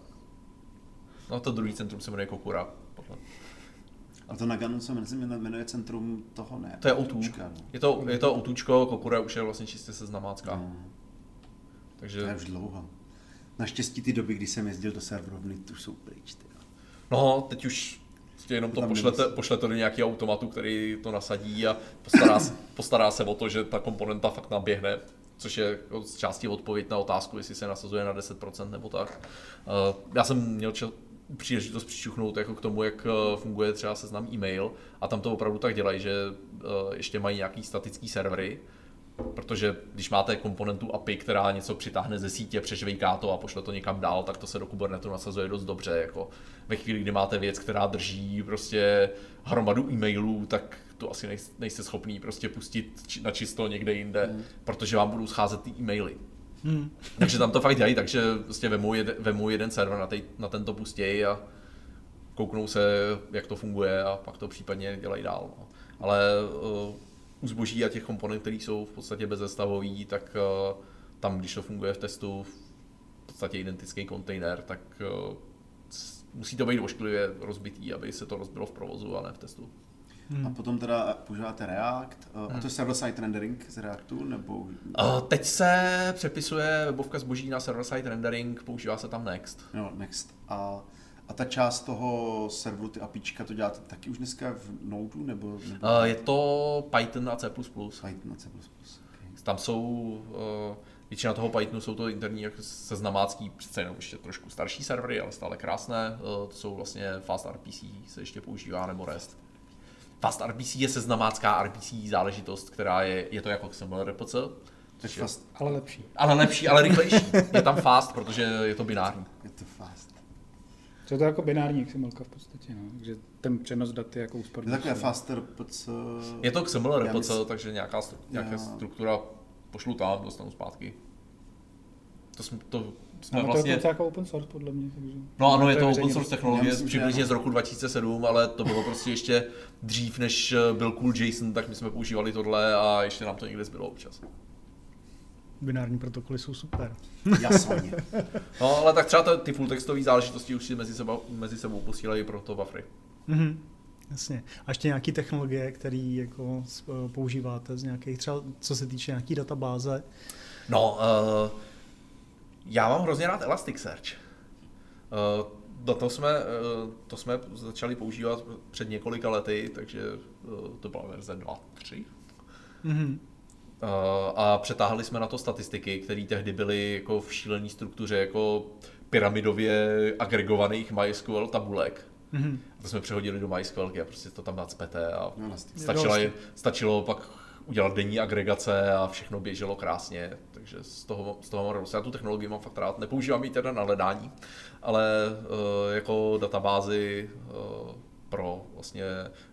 No to druhý centrum se jmenuje Kokura. Podle. A to na Ganu se jmenuje centrum toho ne. To je Outu. Je to, je to Outučko, Kokura už je vlastně čistě seznamácká. No. Takže... To je už dlouho. Naštěstí ty doby, kdy jsem jezdil do serverovny, tu jsou pryč. Tyjo. No, teď už prostě jenom to pošlete, pošlete do nějaký automatu, který to nasadí a postará, postará se o to, že ta komponenta fakt naběhne což je z části odpověď na otázku, jestli se nasazuje na 10% nebo tak. Eh, já jsem měl příležitost přičuchnout jako k tomu, jak eh, funguje třeba seznam e-mail a tam to opravdu tak dělají, že eh, ještě mají nějaký statický servery, protože když máte komponentu API, která něco přitáhne ze sítě, přežvejká to a pošle to někam dál, tak to se do Kubernetu nasazuje dost dobře. Jako ve chvíli, kdy máte věc, která drží prostě hromadu e-mailů, tak to asi nejste, schopný prostě pustit na čisto někde jinde, hmm. protože vám budou scházet ty e-maily. Hmm. Takže tam to fakt dělají, takže prostě vemu, jed, vemu jeden server na, tej, na tento pustěj a kouknou se, jak to funguje a pak to případně dělají dál. No. Ale uh, u zboží a těch komponent, které jsou v podstatě bezestavový, tak uh, tam, když to funguje v testu, v podstatě identický kontejner, tak uh, musí to být ošklivě rozbitý, aby se to rozbilo v provozu a ne v testu. Hmm. A potom teda používáte React. Hmm. A to je server-side rendering z Reactu? Nebo... Teď se přepisuje webovka zboží na server-side rendering, používá se tam Next. Jo, Next. A, a ta část toho serveru, ty APIčka, to děláte taky už dneska v Node? Nebo, nebo... Je to Python a C++. Python a C++. Okay. Tam jsou uh, Většina toho Pythonu jsou to interní jako seznamácký, přece jenom ještě trošku starší servery, ale stále krásné. To jsou vlastně Fast RPC, se ještě používá, nebo REST. Fast RPC je seznamácká RPC záležitost, která je, je to jako XML RPC. Takže, fast. Ale lepší. Ale lepší, ale rychlejší. Je tam fast, protože je to binární. Je to fast. Je to jako binární XML v podstatě, no. takže ten přenos dat je jako úsporný. Je takové fast RPC. Je to XML RPC, mysl... takže nějaká, nějaká já... struktura pošlu tam, dostanu zpátky. To, jsme, to jsme no, vlastně... To je jako open source podle mě. Takže... No ano, je to open source technologie myslím, přibližně z roku 2007, ale to bylo prostě ještě dřív, než byl Cool JSON, tak my jsme používali tohle a ještě nám to někde zbylo občas. Binární protokoly jsou super. Jasně. no, ale tak třeba to, ty full textové záležitosti už si mezi sebou, mezi sebou posílají pro to buffery. Mm-hmm. Jasně. A ještě nějaké technologie, které jako používáte z nějakých, třeba co se týče nějaký databáze? No, uh, já mám hrozně rád Elasticsearch. Uh, do to jsme, uh, to jsme začali používat před několika lety, takže uh, to byla verze 2, 3. Mm-hmm. A přetáhli jsme na to statistiky, které tehdy byly jako v šílené struktuře jako pyramidově agregovaných MySQL tabulek. Mm-hmm. To jsme přehodili do MySQL a prostě to tam nacpete a no, stačilo, stačilo pak udělat denní agregace a všechno běželo krásně, takže z toho, z toho mám radost. Já tu technologii mám fakt rád, nepoužívám ji teda na hledání, ale uh, jako databázy uh, pro vlastně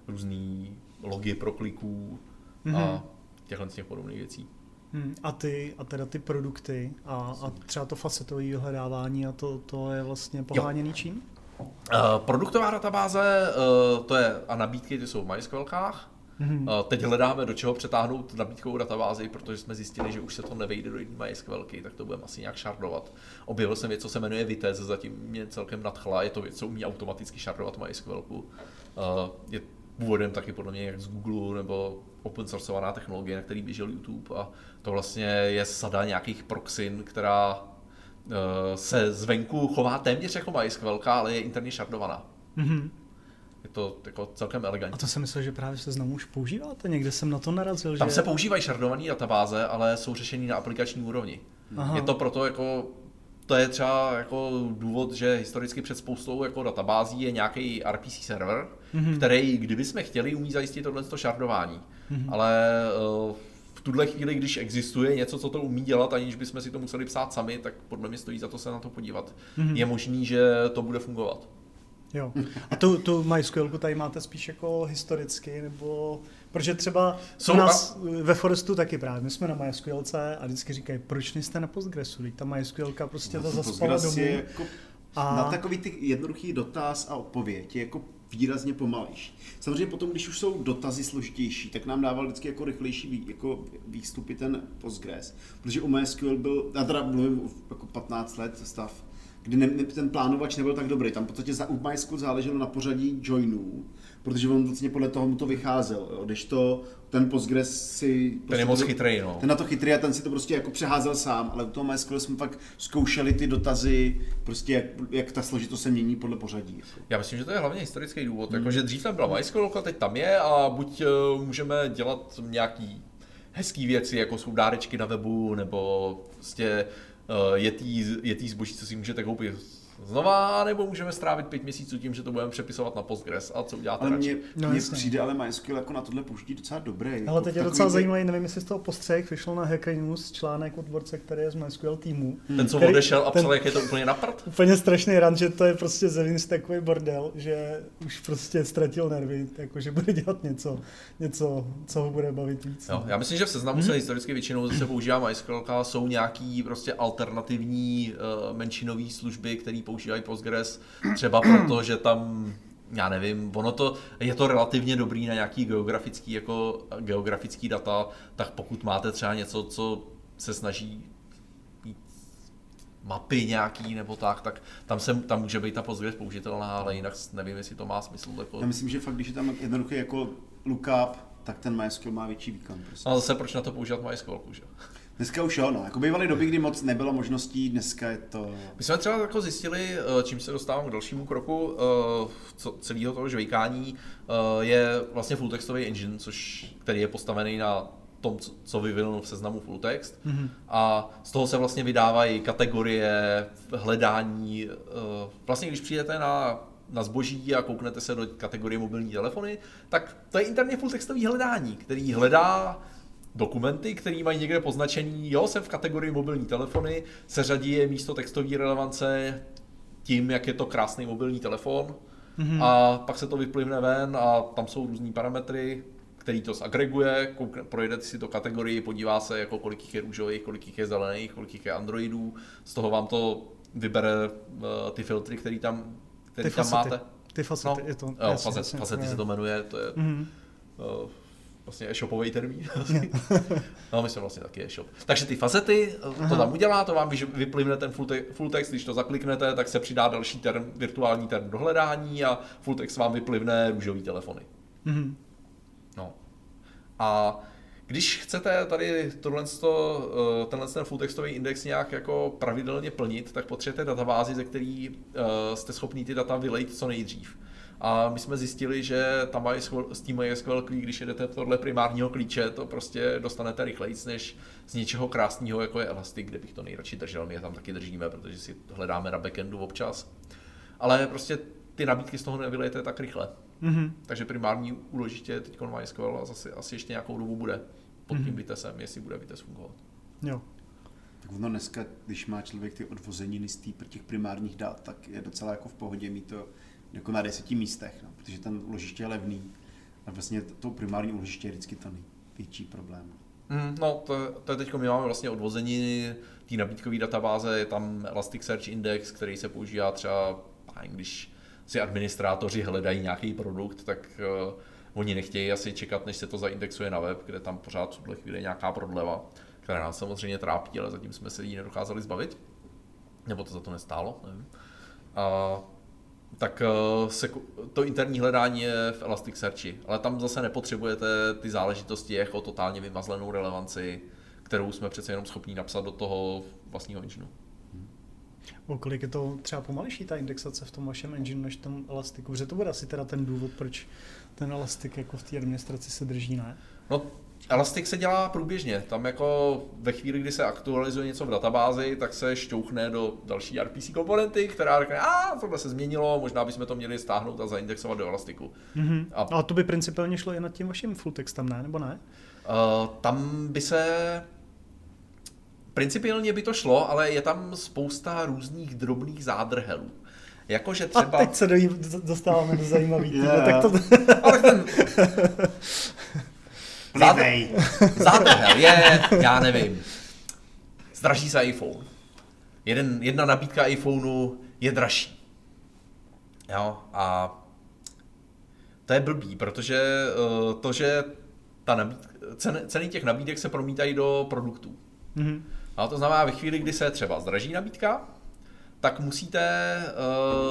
různé logy pro kliků mm-hmm. a mhm. těchhle těch podobných věcí. Hmm, a ty, a teda ty produkty a, a třeba to facetové vyhledávání a to, to je vlastně poháněný čím? Uh, produktová databáze, uh, to je, a nabídky ty jsou v MySQLkách, Mm-hmm. Teď hledáme, do čeho přetáhnout nabídkovou databázi, protože jsme zjistili, že už se to nevejde do jedné MySQLky, tak to budeme asi nějak šardovat. Objevil jsem věc, co se jmenuje Vitesse, zatím mě celkem nadchla, je to věc, co umí automaticky šardovat MySQLku. Je původem taky podle mě jak z Google nebo open sourceovaná technologie, na který běžel YouTube a to vlastně je sada nějakých proxin, která se zvenku chová téměř jako MySQL, ale je interně šardovaná. Mm-hmm to jako celkem elegantní. A to jsem myslel, že právě se znovu už používáte, někde jsem na to narazil. Tam že... se používají šardované databáze, ale jsou řešení na aplikační úrovni. Aha. Je to proto jako to je třeba jako důvod, že historicky před spoustou jako databází je nějaký RPC server, mm-hmm. který, kdyby jsme chtěli, umí zajistit tohle šardování. Mm-hmm. Ale uh, v tuhle chvíli, když existuje něco, co to umí dělat, aniž bychom si to museli psát sami, tak podle mě stojí za to se na to podívat. Mm-hmm. Je možný, že to bude fungovat. Jo. A tu, tu MySQL tady máte spíš jako historicky, nebo... Protože třeba Jsou u nás a... ve Forestu taky právě, my jsme na MySQLce a vždycky říkají, proč nejste na Postgresu, ta MySQL prostě to zaspala domů. Je jako a... Na takový ty jednoduchý dotaz a odpověď je jako výrazně pomalejší. Samozřejmě potom, když už jsou dotazy složitější, tak nám dával vždycky jako rychlejší jako výstupy ten Postgres. Protože u MySQL byl, já teda mluvím jako 15 let stav, kdy ne, ten plánovač nebyl tak dobrý. Tam v podstatě za MySQL záleželo na pořadí joinů, protože on vlastně podle toho mu to vycházel. Jo. Když to ten Postgres si... Prostě ten je moc chytrý, no. Ten na to chytrý a ten si to prostě jako přeházel sám, ale u toho MySQL jsme fakt zkoušeli ty dotazy, prostě jak, jak ta složitost se mění podle pořadí. Jako. Já myslím, že to je hlavně historický důvod, hmm. jako, že dřív tam byla MySQL, teď tam je a buď uh, můžeme dělat nějaký hezký věci, jako jsou dárečky na webu, nebo prostě Eh, je tý, je tý zboží, co si můžete koupit znova, nebo můžeme strávit pět měsíců tím, že to budeme přepisovat na Postgres a co uděláte Ale mně, no, přijde ale MySQL jako na tohle použití docela dobré. Ale jako teď je docela ty... zajímavý, nevím, jestli z toho postřeh vyšel na Hacker News článek od dvorce, který je z MySQL týmu. Ten, co který, odešel a psal, ten, jak je to úplně na prd? Úplně strašný ran, že to je prostě Zevins takový bordel, že už prostě ztratil nervy, jako že bude dělat něco, něco, co ho bude bavit víc. Jo, já myslím, že v seznamu hmm. se historicky většinou zase používá MySQL, jsou nějaký prostě alternativní uh, menšinové služby, které používají Postgres, třeba proto, že tam já nevím, ono to, je to relativně dobrý na nějaký geografický, jako geografický data, tak pokud máte třeba něco, co se snaží mít mapy nějaký nebo tak, tak tam, se, tam může být ta Postgres použitelná, ale jinak nevím, jestli to má smysl. Jako... Já myslím, že fakt, když je tam jednoduchý jako lookup, tak ten MySQL má větší výkon. Prostě. No zase proč na to používat MySQL, že? Dneska už jo, no. Jako bývaly doby, kdy moc nebylo možností, dneska je to... My jsme třeba jako zjistili, eh, čím se dostávám k dalšímu kroku eh, celého toho žvejkání, eh, je vlastně full textový engine, což, který je postavený na tom, co vyvinul v seznamu full text. Mm-hmm. A z toho se vlastně vydávají kategorie, hledání. Vlastně když přijdete na na zboží a kouknete se do kategorie mobilní telefony, tak to je interně full textový hledání, který hledá dokumenty, které mají někde poznačení, jo, jsem v kategorii mobilní telefony, seřadí je místo textové relevance tím, jak je to krásný mobilní telefon mm-hmm. a pak se to vyplivne ven a tam jsou různý parametry, který to zagreguje, projede si to kategorii, podívá se, jako kolik jich je růžových, kolik jich je zelených, kolik jich je androidů, z toho vám to vybere uh, ty filtry, který tam, který ty tam máte. Ty facety, no, je to. Jo, facet, facety se to jmenuje, to je mm-hmm. uh, vlastně e-shopový termín. no, my jsme vlastně taky e-shop. Takže ty fazety, Aha. to tam udělá, to vám vyplivne ten full, te- full text, když to zakliknete, tak se přidá další term, virtuální term do hledání a full text vám vyplivne růžový telefony. Mm-hmm. No. A když chcete tady tohle, eh, tenhle ten full textový index nějak jako pravidelně plnit, tak potřebujete databázi, ze který uh, jste schopni ty data vylejt co nejdřív. A my jsme zjistili, že tam s tím MySQL, když jedete tohle primárního klíče, to prostě dostanete rychleji než z něčeho krásného, jako je Elastic, kde bych to nejradši držel. My je tam taky držíme, protože si hledáme na backendu občas. Ale prostě ty nabídky z toho nevylejete tak rychle. Mm-hmm. Takže primární úložiště je teď MySQL a zase asi ještě nějakou dobu bude pod tím mm-hmm. Vitesem, jestli bude Vites fungovat. Jo. Tak ono dneska, když má člověk ty odvozeniny z těch primárních dat, tak je docela jako v pohodě mít to jako na deseti místech, no, protože ten úložiště je levný. A vlastně to primární úložiště je vždycky ten největší problém. Mm, no, to, to je teď my máme vlastně odvození té nabídkové databáze, je tam Elasticsearch Index, který se používá třeba, když si administrátoři hledají nějaký produkt, tak uh, Oni nechtějí asi čekat, než se to zaindexuje na web, kde tam pořád v tuhle chvíli je nějaká prodleva, která nás samozřejmě trápí, ale zatím jsme se jí nedokázali zbavit. Nebo to za to nestálo, nevím. A, tak eh, se, to interní hledání je v Elasticsearchi, ale tam zase nepotřebujete ty záležitosti jako totálně vymazlenou relevanci, kterou jsme přece jenom schopni napsat do toho vlastního engineu. O kolik je to třeba pomalejší ta indexace v tom vašem engine než tom Elastiku? Protože to bude asi teda ten důvod, proč ten Elastic jako v té administraci se drží, ne? No, Elastic se dělá průběžně. Tam jako ve chvíli, kdy se aktualizuje něco v databázi, tak se šťouchne do další RPC komponenty, která řekne, a tohle se změnilo, možná bychom to měli stáhnout a zaindexovat do Elastiku. Mm-hmm. A... a to by principálně šlo i nad tím vaším full textem, ne? Nebo ne? Uh, tam by se Principiálně by to šlo, ale je tam spousta různých drobných zádrhelů. Jakože třeba... A teď se do, dostáváme do zajímavých. yeah. tak to... ale ten... Zádr... Zádrhel je, já nevím, zdraží se iPhone. Jeden, jedna nabídka iPhoneu je dražší. Jo, a to je blbý, protože uh, to, že ta nabídka, ceny, ceny těch nabídek se promítají do produktů. Mm-hmm. A to znamená, ve chvíli, kdy se třeba zdraží nabídka, tak musíte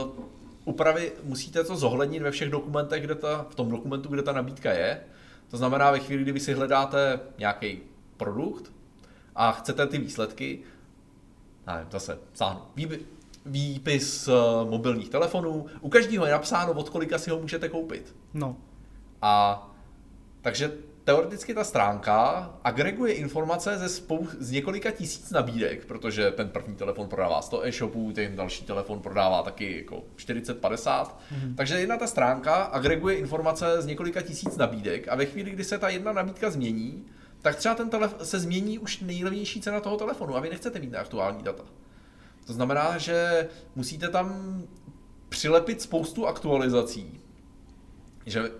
uh, upravit, musíte to zohlednit ve všech dokumentech, kde ta, v tom dokumentu, kde ta nabídka je. To znamená, ve chvíli, kdy vy si hledáte nějaký produkt a chcete ty výsledky, nevím, zase sáhnu, výpis uh, mobilních telefonů, u každého je napsáno, od kolika si ho můžete koupit. No. A takže teoreticky ta stránka agreguje informace ze spou- z několika tisíc nabídek, protože ten první telefon prodává 100 e-shopů, ten další telefon prodává taky jako 40-50. Mm-hmm. Takže jedna ta stránka agreguje informace z několika tisíc nabídek a ve chvíli, kdy se ta jedna nabídka změní, tak třeba ten telef- se změní už nejlevnější cena toho telefonu a vy nechcete mít aktuální data. To znamená, že musíte tam přilepit spoustu aktualizací, že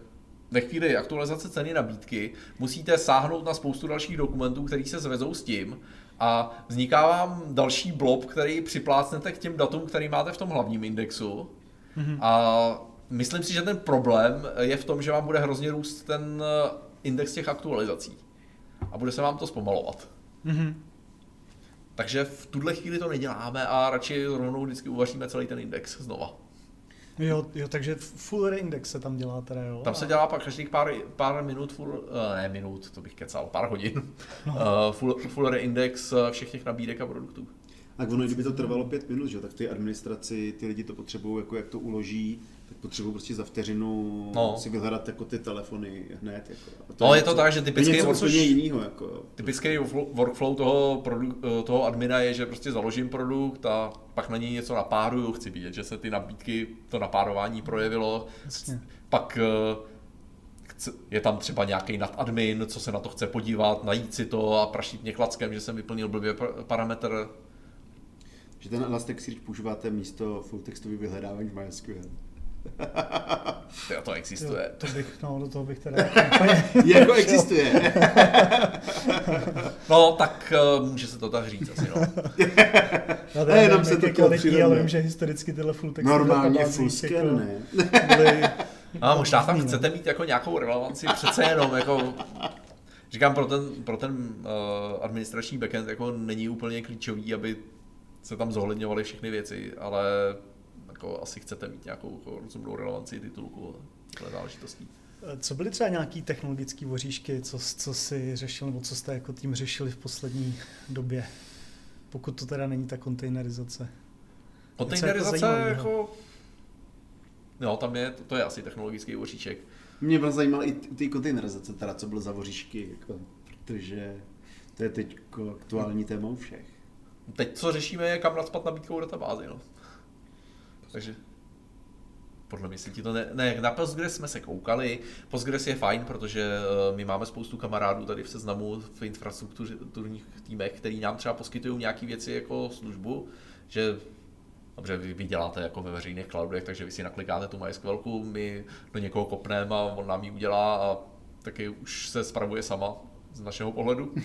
ve chvíli aktualizace ceny nabídky musíte sáhnout na spoustu dalších dokumentů, které se zvezou s tím a vzniká vám další blob, který připlácnete k těm datům, který máte v tom hlavním indexu. Mm-hmm. A myslím si, že ten problém je v tom, že vám bude hrozně růst ten eh, index těch aktualizací. A bude se vám to zpomalovat. Mm-hmm. Takže v tuhle chvíli to neděláme a radši rovnou vždycky uvaříme celý ten index znova. Jo, jo, takže full reindex se tam dělá teda, jo? Tam se dělá pak každých pár, pár minut, full, uh, ne minut, to bych kecal, pár hodin, no. uh, full, full reindex eh, všech těch nabídek a produktů. A ono, kdyby to trvalo pět minut, že? tak ty administraci, ty lidi to potřebují, jako jak to uloží, tak potřebují prostě za vteřinu no. si vyhledat jako ty telefony hned. Jako. A to no je, je to tak, že typický, workflow, jinýho, jako. typický workflow toho, produ- toho admina je, že prostě založím produkt a pak na něj něco napáruju, chci vidět, že se ty nabídky, to napárování projevilo. Jasně. Pak eh, je tam třeba nějaký nadadmin, co se na to chce podívat, najít si to a prašit mě klackem, že jsem vyplnil blbě parametr že ten Elasticsearch používáte místo full textový vyhledávání v MySQL. to, to existuje. Jo, to bych, no, do toho bych teda... jako existuje. no, tak uh, může se to tak říct asi, no. Já ne, jenom se to kvalitní, ale vím, že historicky tyhle full texty Normálně full scan, jako ne? Byly, a možná tam chcete mít jako nějakou relevanci, přece jenom jako Říkám, pro ten, pro ten uh, administrační backend jako není úplně klíčový, aby se tam zohledňovaly všechny věci, ale jako asi chcete mít nějakou jako rozumnou relevanci titulku a záležitostí. Co byly třeba nějaký technologické voříšky, co, co si řešil, nebo co jste jako tým řešili v poslední době? Pokud to teda není ta kontejnerizace. Kontejnerizace jako, jako... No, tam je, to, to je asi technologický voříček. Mě byl zajímal i ty kontejnerizace, teda co bylo za voříšky, jako, protože to je teď aktuální téma u všech. Teď co řešíme je, kam nadspat nabídkovou databázi. No. Takže podle mě si ti to ne, ne, na Postgres jsme se koukali. Postgres je fajn, protože uh, my máme spoustu kamarádů tady v seznamu v infrastrukturních týmech, který nám třeba poskytují nějaké věci jako službu, že Dobře, vy, vy děláte jako ve veřejných cloudech, takže vy si naklikáte tu MySQL, my do někoho kopneme a on nám ji udělá a taky už se spravuje sama z našeho pohledu, uh,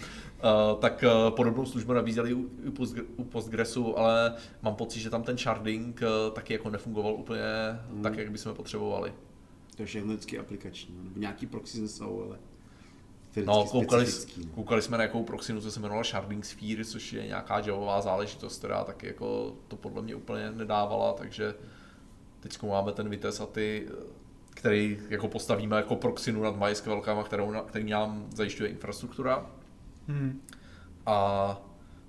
tak uh, podobnou službu nabízeli u, u Postgresu, ale mám pocit, že tam ten sharding uh, taky jako nefungoval úplně mm. tak, jak bychom potřebovali. To je všechno vždycky aplikační, no. nebo nějaký proxy jsou, ale No, koukali, no. koukali jsme na jakou proxinu, co se jmenovala Sharding Sphere, což je nějaká javová záležitost, která taky jako to podle mě úplně nedávala, takže teď máme ten Vitesse a ty, který jako postavíme jako proxinu nad MySQL, kterou, který nám zajišťuje infrastruktura. Hmm. A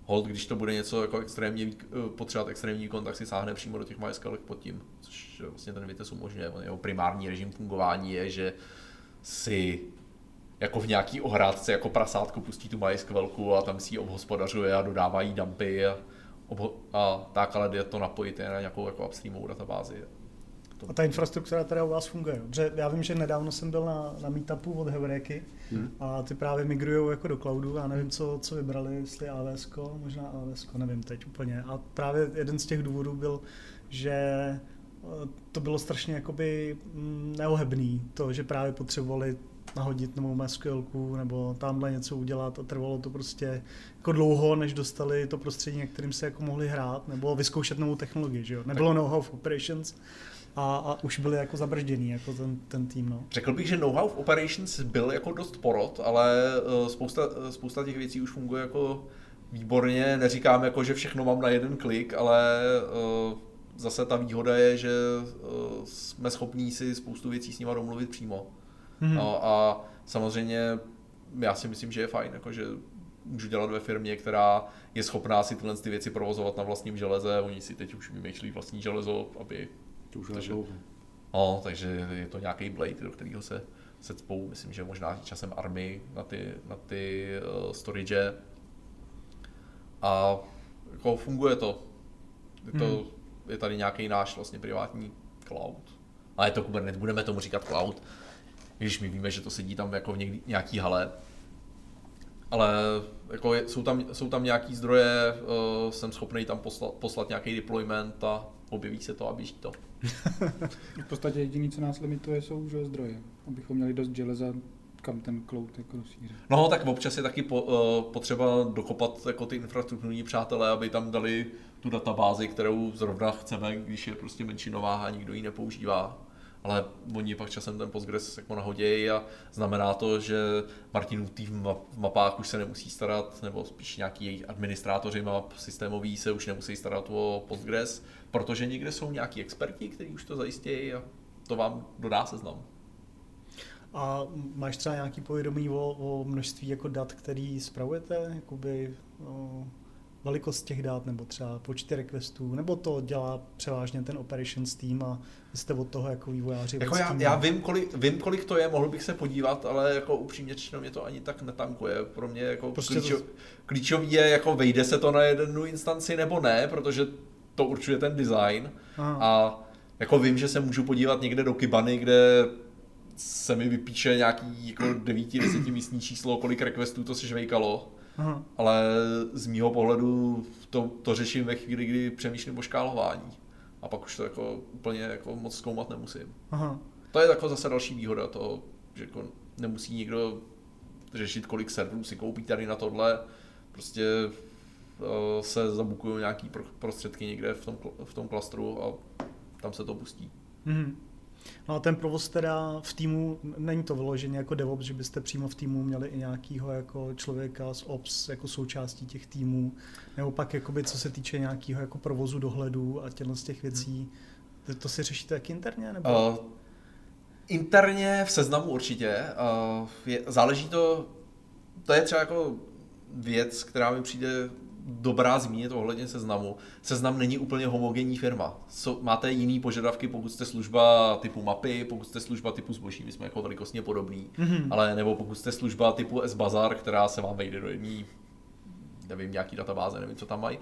hold, když to bude něco jako extrémně potřebovat extrémní výkon, tak si sáhne přímo do těch MySQL pod tím, což vlastně ten Vitesse umožňuje. Jeho primární režim fungování je, že si jako v nějaký ohrádce, jako prasátko pustí tu MySQL a tam si ji obhospodařuje a dodává jí dumpy a, obho- a tak, ale jde to napojit na nějakou jako upstreamovou databázi. A ta infrastruktura teda u vás funguje, protože já vím, že nedávno jsem byl na, na meetupu od Heureky hmm. a ty právě migrují jako do cloudu, já nevím, co, co vybrali, jestli AWS, možná AWS, nevím teď úplně. A právě jeden z těch důvodů byl, že eh, to bylo strašně jakoby mm, neohebný, to, že právě potřebovali nahodit novou MySQL nebo tamhle něco udělat a trvalo to prostě jako dlouho, než dostali to prostředí, na kterým se jako mohli hrát nebo vyzkoušet novou technologii, že jo. Nebylo know-how v operations, a, a už byli jako zabržděný, jako ten, ten tým. No. Řekl bych, že know-how v operations byl jako dost porod, ale uh, spousta, uh, spousta těch věcí už funguje jako výborně. Neříkám jako, že všechno mám na jeden klik, ale uh, zase ta výhoda je, že jsme schopní si spoustu věcí s nima domluvit přímo. Mm-hmm. No, a samozřejmě já si myslím, že je fajn, jako, že můžu dělat ve firmě, která je schopná si tyhle ty věci provozovat na vlastním železe. Oni si teď už vymýšlí vlastní železo, aby... To už takže, dlouho. No, takže je to nějaký blade, do kterého se, se cpou, myslím, že možná časem army na ty, na ty uh, storage. A jako funguje to. Je, to, hmm. je tady nějaký náš vlastně privátní cloud. A je to Kubernetes, budeme tomu říkat cloud, když my víme, že to sedí tam jako v někdy, nějaký hale, ale jako je, jsou, tam, jsou tam nějaký zdroje, uh, jsem schopný tam poslat, poslat nějaký deployment a objeví se to a běží to. v podstatě jediné, co nás limituje, jsou že zdroje, abychom měli dost železa kam ten cloud jako rozšířit. No, tak občas je taky po, uh, potřeba dokopat jako ty infrastrukturní přátelé, aby tam dali tu databázi, kterou zrovna chceme, když je prostě menšinová a nikdo ji nepoužívá ale oni pak časem ten Postgres jako nahodějí a znamená to, že Martinův tým v mapách už se nemusí starat, nebo spíš nějaký jejich administrátoři map systémový se už nemusí starat o Postgres, protože někde jsou nějaký experti, kteří už to zajistějí a to vám dodá seznam. A máš třeba nějaký povědomí o, o množství jako dat, který spravujete? Jakoby, no, velikost těch dát nebo třeba počty requestů, nebo to dělá převážně ten operations team a jste od toho jako vývojáři? Jako já, já vím, kolik, vím, kolik to je, mohl bych se podívat, ale jako upřímně řečeno mě to ani tak netankuje. Pro mě jako prostě klíčo, to... klíčový je, jako vejde se to na jednu instanci nebo ne, protože to určuje ten design. Aha. A jako vím, že se můžu podívat někde do Kibany, kde se mi vypíše nějaký jako 9-10 místní číslo, kolik requestů to se žvejkalo Aha. ale z mýho pohledu to, to řeším ve chvíli, kdy přemýšlím o škálování. A pak už to jako úplně jako moc zkoumat nemusím. Aha. To je jako zase další výhoda toho, že jako nemusí nikdo řešit, kolik serverů si koupí tady na tohle. Prostě uh, se zabukují nějaký prostředky někde v tom, v tom klastru a tam se to pustí. Mm-hmm. No a ten provoz teda v týmu, není to vyloženě jako DevOps, že byste přímo v týmu měli i nějakého jako člověka z Ops jako součástí těch týmů, nebo pak jakoby, co se týče nějakého jako provozu dohledu a těchto z těch věcí, to, to si řešíte jak interně? Nebo? Uh, interně v seznamu určitě. Uh, je, záleží to, to je třeba jako věc, která mi přijde dobrá zmínit ohledně seznamu. Seznam není úplně homogenní firma. So, máte jiný požadavky, pokud jste služba typu mapy, pokud jste služba typu zboží, my jsme jako velikostně podobný, mm-hmm. ale nebo pokud jste služba typu S-Bazar, která se vám vejde do jedné nevím, nějaký databáze, nevím, co tam mají.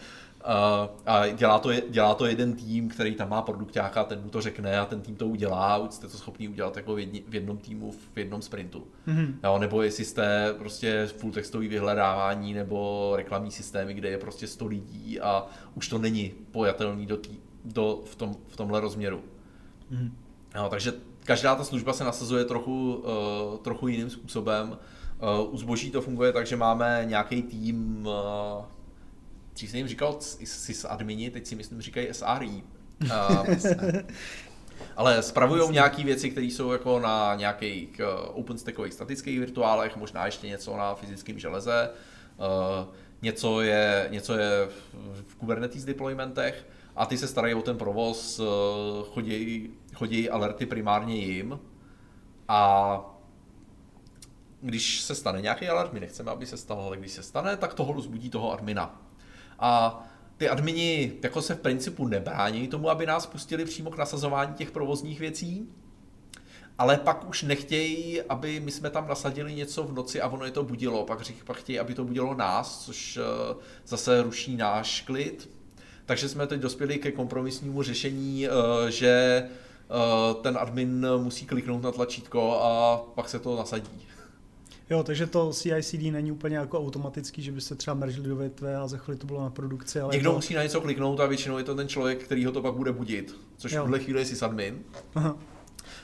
A dělá to, dělá to jeden tým, který tam má produktáka, ten mu to řekne a ten tým to udělá, už jste to schopni udělat jako v, jedni, v jednom týmu, v jednom sprintu. Mm-hmm. Jo, nebo jestli jste prostě full textový vyhledávání nebo reklamní systémy, kde je prostě 100 lidí a už to není pojatelný do, tý, do v, tom, v tomhle rozměru. Mm-hmm. Jo, takže každá ta služba se nasazuje trochu, uh, trochu jiným způsobem. Uh, u zboží to funguje tak, že máme nějaký tým, uh, dřív jsem jim říkal sys admini, teď si myslím říkají SRI. Uh, Ale spravují nějaké věci, které jsou jako na nějakých OpenStackových statických virtuálech, možná ještě něco na fyzickém železe. Něco je, něco je v Kubernetes deploymentech a ty se starají o ten provoz, chodí, chodí alerty primárně jim a když se stane nějaký alert, my nechceme, aby se stal, ale když se stane, tak toho rozbudí toho admina. A ty admini jako se v principu nebrání tomu, aby nás pustili přímo k nasazování těch provozních věcí, ale pak už nechtějí, aby my jsme tam nasadili něco v noci a ono je to budilo. Pak, pak chtějí, aby to budilo nás, což eh, zase ruší náš klid. Takže jsme teď dospěli ke kompromisnímu řešení, eh, že eh, ten admin musí kliknout na tlačítko a pak se to nasadí. Jo, takže to CI/CD není úplně jako automatický, že byste třeba meržili do větve a za chvíli to bylo na produkci. Ale Někdo to... musí na něco kliknout a většinou je to ten člověk, který ho to pak bude budit, což jo. v tuhle chvíli je sysadmin. Aha.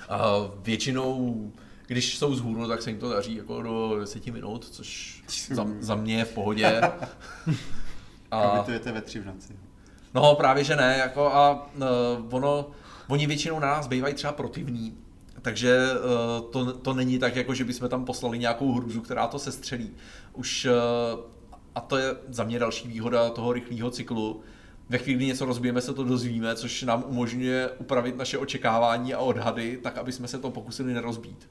A většinou, když jsou zhůru, tak se jim to daří jako do 10 minut, což za, za mě je v pohodě. a vy to ve tři v noci. No právě, že ne, jako a uh, ono, oni většinou na nás bývají třeba protivní, takže uh, to, to není tak, jako že bychom tam poslali nějakou hruzu, která to sestřelí. Už, uh, a to je za mě další výhoda toho rychlého cyklu, ve chvíli, kdy něco rozbijeme, se to dozvíme, což nám umožňuje upravit naše očekávání a odhady, tak aby jsme se to pokusili nerozbít.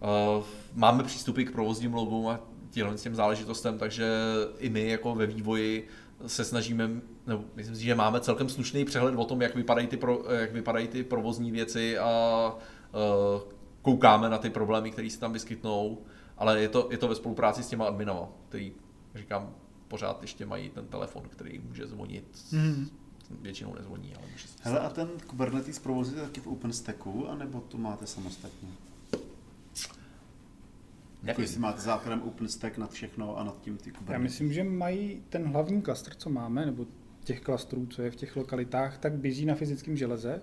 Uh, máme přístupy k provozním logům a těmhle těm záležitostem, takže i my jako ve vývoji se snažíme, nebo myslím si, že máme celkem slušný přehled o tom, jak vypadají ty, pro, jak vypadají ty provozní věci a koukáme na ty problémy, které se tam vyskytnou, ale je to, je to ve spolupráci s těma adminama, který, říkám, pořád ještě mají ten telefon, který může zvonit. Mm. Většinou nezvoní, ale může se Hele, a ten Kubernetes provozuje taky v OpenStacku, anebo to máte samostatně? Jako jestli máte základem OpenStack nad všechno a nad tím ty Kubernetes. Já myslím, že mají ten hlavní klaster, co máme, nebo těch klastrů, co je v těch lokalitách, tak běží na fyzickém železe,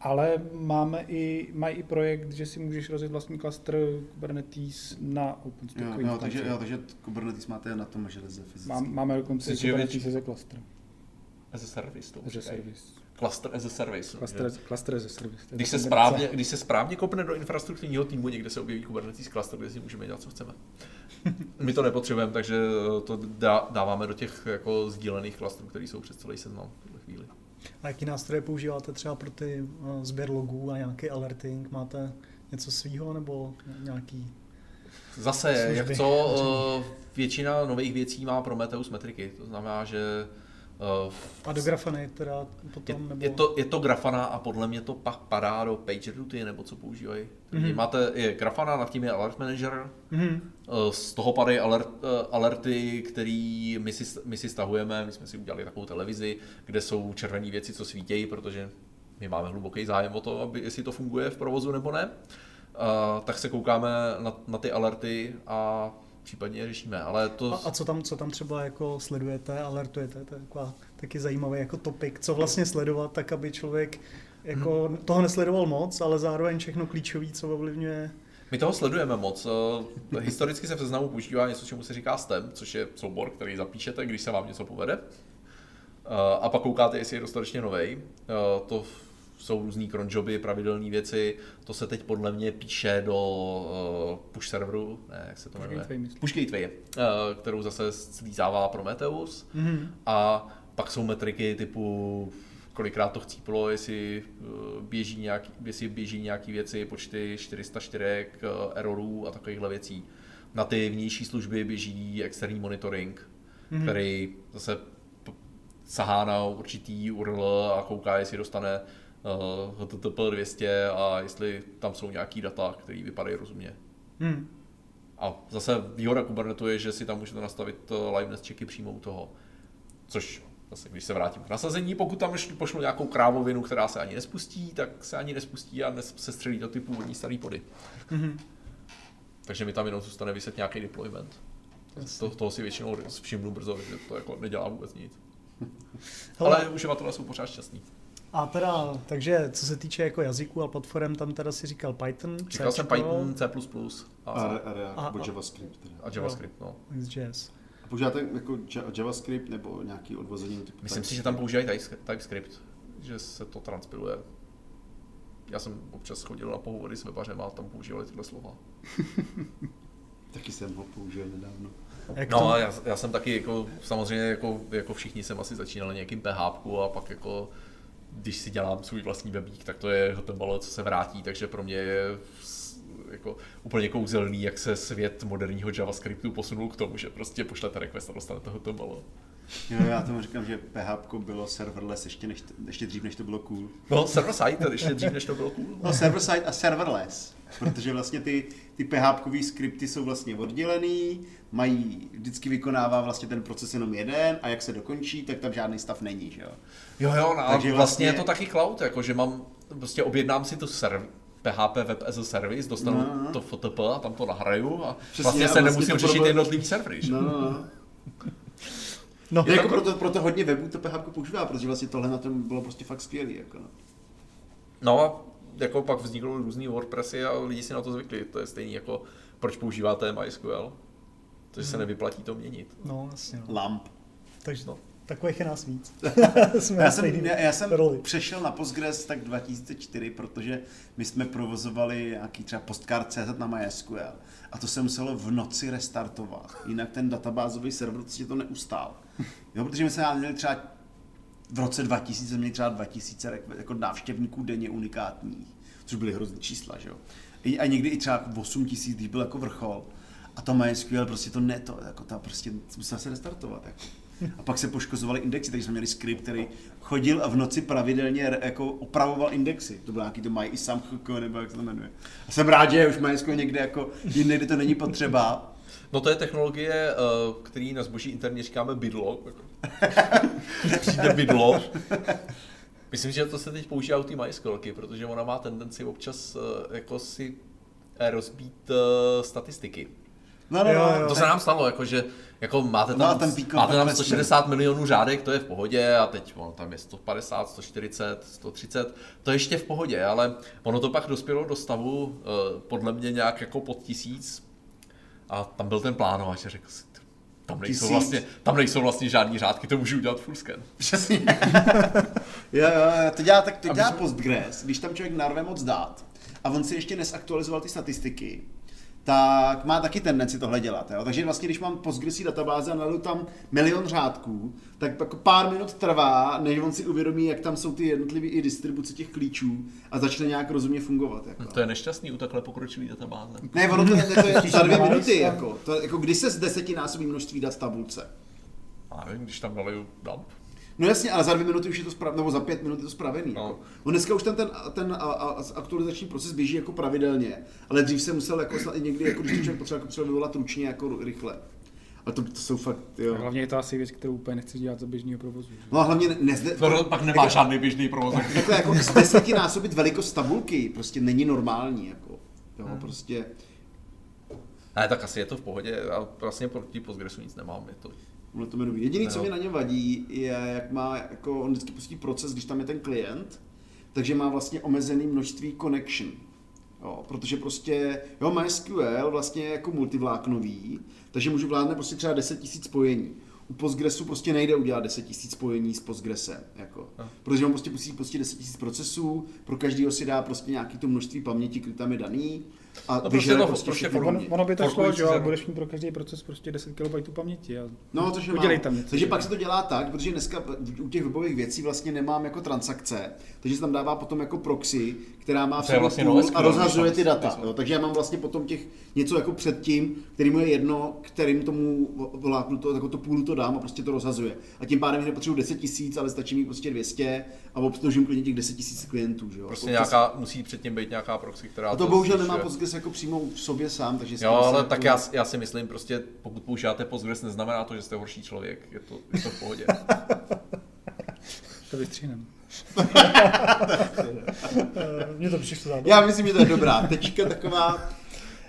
ale máme i, mají i projekt, že si můžeš rozjet vlastní klastr Kubernetes na OpenStack. Jo, jo, takže, jo, takže Kubernetes máte na tom železe fyzicky. Má, máme dokonce Kubernetes as a cluster. As a service to As a service. Cluster as a service. Cluster, cluster as a service. Když se, správně, když se správně kopne do infrastrukturního týmu, někde se objeví Kubernetes cluster, kde si můžeme dělat, co chceme. My to nepotřebujeme, takže to dá, dáváme do těch jako sdílených klastrů, které jsou přes celý seznam v tuhle chvíli. A jaký nástroje používáte třeba pro ty uh, sběr logů a nějaký alerting? Máte něco svýho nebo nějaký Zase, služby? jak co, uh, většina nových věcí má Prometheus metriky, to znamená, že a do Grafany teda potom? Je, nebo... je, to, je to Grafana a podle mě to pak padá do PagerDuty nebo co používají. Mm-hmm. Máte je Grafana, nad tím je Alert Manager, mm-hmm. z toho padají alert, eh, alerty, které my si, my si stahujeme, my jsme si udělali takovou televizi, kde jsou červené věci, co svítějí, protože my máme hluboký zájem o to, aby, jestli to funguje v provozu nebo ne. Uh, tak se koukáme na, na ty alerty a případně řešíme. Ale to... a, a co, tam, co tam třeba jako sledujete, alertujete, to je taková taky zajímavý jako topik, co vlastně sledovat, tak aby člověk jako hmm. toho nesledoval moc, ale zároveň všechno klíčové, co ovlivňuje my toho sledujeme moc. Eh, historicky se v seznamu používá něco, čemu se říká STEM, což je soubor, který zapíšete, když se vám něco povede. Eh, a pak koukáte, jestli je dostatečně nový. Eh, to jsou různý cronjoby, pravidelné věci. To se teď podle mě píše do uh, push serveru, ne, jak se to jmenuje? Push gateway, uh, kterou zase slízává Prometheus. Mm-hmm. A pak jsou metriky typu kolikrát to chcíplo, jestli eh, běží nějaký, jestli běží nějaký věci, počty 404 errorů a takovýchhle věcí. Na ty vnější služby běží externí monitoring, mm-hmm. který zase sahá na určitý URL a kouká, jestli dostane HTTP 200 a jestli tam jsou nějaký data, které vypadají rozumně. Hmm. A zase výhoda Kubernetu je, že si tam můžete nastavit eh, liveness checky přímo u toho. Což zase, když se vrátím k nasazení, pokud tam pošlu nějakou krávovinu, která se ani nespustí, tak se ani nespustí a se střelí do ty původní starý pody. Mm-hmm. Takže mi tam jenom zůstane vyset nějaký deployment. To, toho si většinou všimnu brzo, že to jako nedělá vůbec nic. Hele. Ale uživatelé jsou pořád šťastní. A teda, takže co se týče jako jazyků a platform, tam teda si říkal Python, Říkal jsem Python, C++. A, a, a, a, a JavaScript. Teda. A JavaScript, no. XJS. A používáte jako JavaScript nebo nějaký odvození typu Myslím si, že tam používají TypeScript. že se to transpiluje. Já jsem občas chodil na pohovory s webařem a tam používali tyhle slova. Taky jsem ho použil nedávno. Jak No to- a já, já, jsem taky jako, samozřejmě jako, jako všichni jsem asi začínal nějakým PHP a pak jako když si dělám svůj vlastní webík, tak to je HTML, co se vrátí, takže pro mě je jako úplně kouzelný, jak se svět moderního JavaScriptu posunul k tomu, že prostě pošlete request a dostanete HTML. Jo, já tomu říkám, že PHP bylo serverless ještě, než, ještě dřív, než to bylo cool. No, server side, ještě dřív, než to bylo cool. No, server side a serverless, protože vlastně ty, ty PHP skripty jsou vlastně oddělený, mají, vždycky vykonává vlastně ten proces jenom jeden a jak se dokončí, tak tam žádný stav není, že jo. Jo, jo, no, Takže vlastně, vlastně- je to taky cloud, jako že mám, prostě objednám si to serv, PHP Web as a Service, dostanu No, no. to FTP a tam to nahraju a Přesně, vlastně se vlastně nemusím řešit jednotlivý servery. že? No, no, no. No, Jako proto, proto hodně webů to PHP používá, protože vlastně tohle na tom bylo prostě fakt skvělý. Jako no. No a jako pak vznikly různý WordPressy a lidi si na to zvykli. To je stejný jako proč používáte MySQL. Takže se nevyplatí to měnit. no, jasně. No. Lamp. Takže No. takových je nás víc. Jsme Já na jsem, já, já jsem roli. přešel na Postgres tak 2004, protože my jsme provozovali nějaký třeba postcard.cz na MySQL a to se muselo v noci restartovat, jinak ten databázový server prostě to neustál. Jo, protože my jsme měli třeba v roce 2000 jsme měli třeba 2000 rek- jako návštěvníků denně unikátních, což byly hrozný čísla, že jo. A někdy i třeba 8 tisíc, když byl jako vrchol. A to MySQL prostě to ne, to, jako ta prostě musela se restartovat. Jako. A pak se poškozovaly indexy, takže jsme měli skript, který chodil a v noci pravidelně jako opravoval indexy. To byl nějaký to mají i sam nebo jak se to jmenuje. A jsem rád, že už MySQL někde jako jinde, kde to není potřeba. No to je technologie, eh, který na zboží interně říkáme bydlo. Přijde bydlo. Myslím, že to se teď používá u té MySQLky, protože ona má tendenci občas eh, jako si rozbít eh, statistiky. No, no, Jo, no. jo. To se nám stalo, jako, že jako máte No a tam, ten výkon máte tam takhle 160 milionů řádek, to je v pohodě a teď ono tam je 150, 140, 130, to je ještě v pohodě, ale ono to pak dospělo do stavu eh, podle mě nějak jako pod tisíc a tam byl ten plánovač a řekl si, tam nejsou, Tisíc? vlastně, tam nejsou vlastně žádný řádky, to můžu udělat full scan. Přesně. jo, jo, jo, to dělá, tak to dělá Postgres, když tam člověk narve moc dát a on si ještě nesaktualizoval ty statistiky, tak má taky tendenci tohle dělat. Jo? Takže vlastně, když mám Postgresí databáze a naleju tam milion řádků, tak jako pár minut trvá, než on si uvědomí, jak tam jsou ty jednotlivé i distribuce těch klíčů a začne nějak rozumně fungovat. Jako. To je nešťastný u takhle pokročilý databáze. Ne, ono to, je- to je za dvě minuty. Jako. To, jako kdy se z desetinásobí množství dat v tabulce? A nevím, když tam naliju dump. No jasně, ale za dvě minuty už je to spravený, nebo za pět minut je to spravený. No. Jako. On dneska už ten, ten, ten a, a, aktualizační proces běží jako pravidelně, ale dřív se musel jako někdy, jako když to člověk potřeboval, jako potřeboval vyvolat ručně jako rychle. A to, to jsou fakt, A jo. hlavně je to asi věc, kterou úplně nechci dělat za běžného provozu. Že? No a hlavně ne, nezde, To pak nemá žádný běžný provoz. Takhle jako z desetinásobit velikost tabulky prostě není normální. Jako. Jo, prostě. Ne, tak asi je to v pohodě a vlastně proti Postgresu nic nemám. Je to Ono to jmenuje. Jediný, co mě na něm vadí, je, jak má, jako on vždycky pustí proces, když tam je ten klient, takže má vlastně omezený množství connection. Jo, protože prostě, jo, MySQL vlastně je jako multivláknový, takže můžu vládne prostě třeba 10 000 spojení. U Postgresu prostě nejde udělat 10 000 spojení s Postgresem, jako. No. Protože on prostě musí pustit 10 000 procesů, pro každého si dá prostě nějaký to množství paměti, který tam je daný a prostě vyžere to prostě prostě Ono, ono by to šlo, že jo, budeš mít pro každý proces prostě 10 KB paměti. A... No, což je Udělej tam něco, Takže že? pak se to dělá tak, protože dneska u těch webových věcí vlastně nemám jako transakce, takže se tam dává potom jako proxy, která má v vlastně půl NoSQL, a rozhazuje ty data. Jo, takže já mám vlastně potom těch něco jako předtím, kterým je jedno, kterým tomu voláknu to, jako to půlu to dám a prostě to rozhazuje. A tím pádem nepotřebuji 10 tisíc, ale stačí mi prostě 200 a obslužím klidně těch 10 tisíc klientů. Že jo? prostě nějaká, musí předtím být nějaká proxy, která a to bohužel nemá Postgres jako přímo v sobě sám, takže Jo, ale jako- tak já, já si myslím, prostě pokud používáte Postgres, neznamená to, že jste horší člověk. Je to, je to v pohodě. To vystřihnem. Eh, Mně to přišlo zábavné. Já myslím, že to je dobrá tečka taková.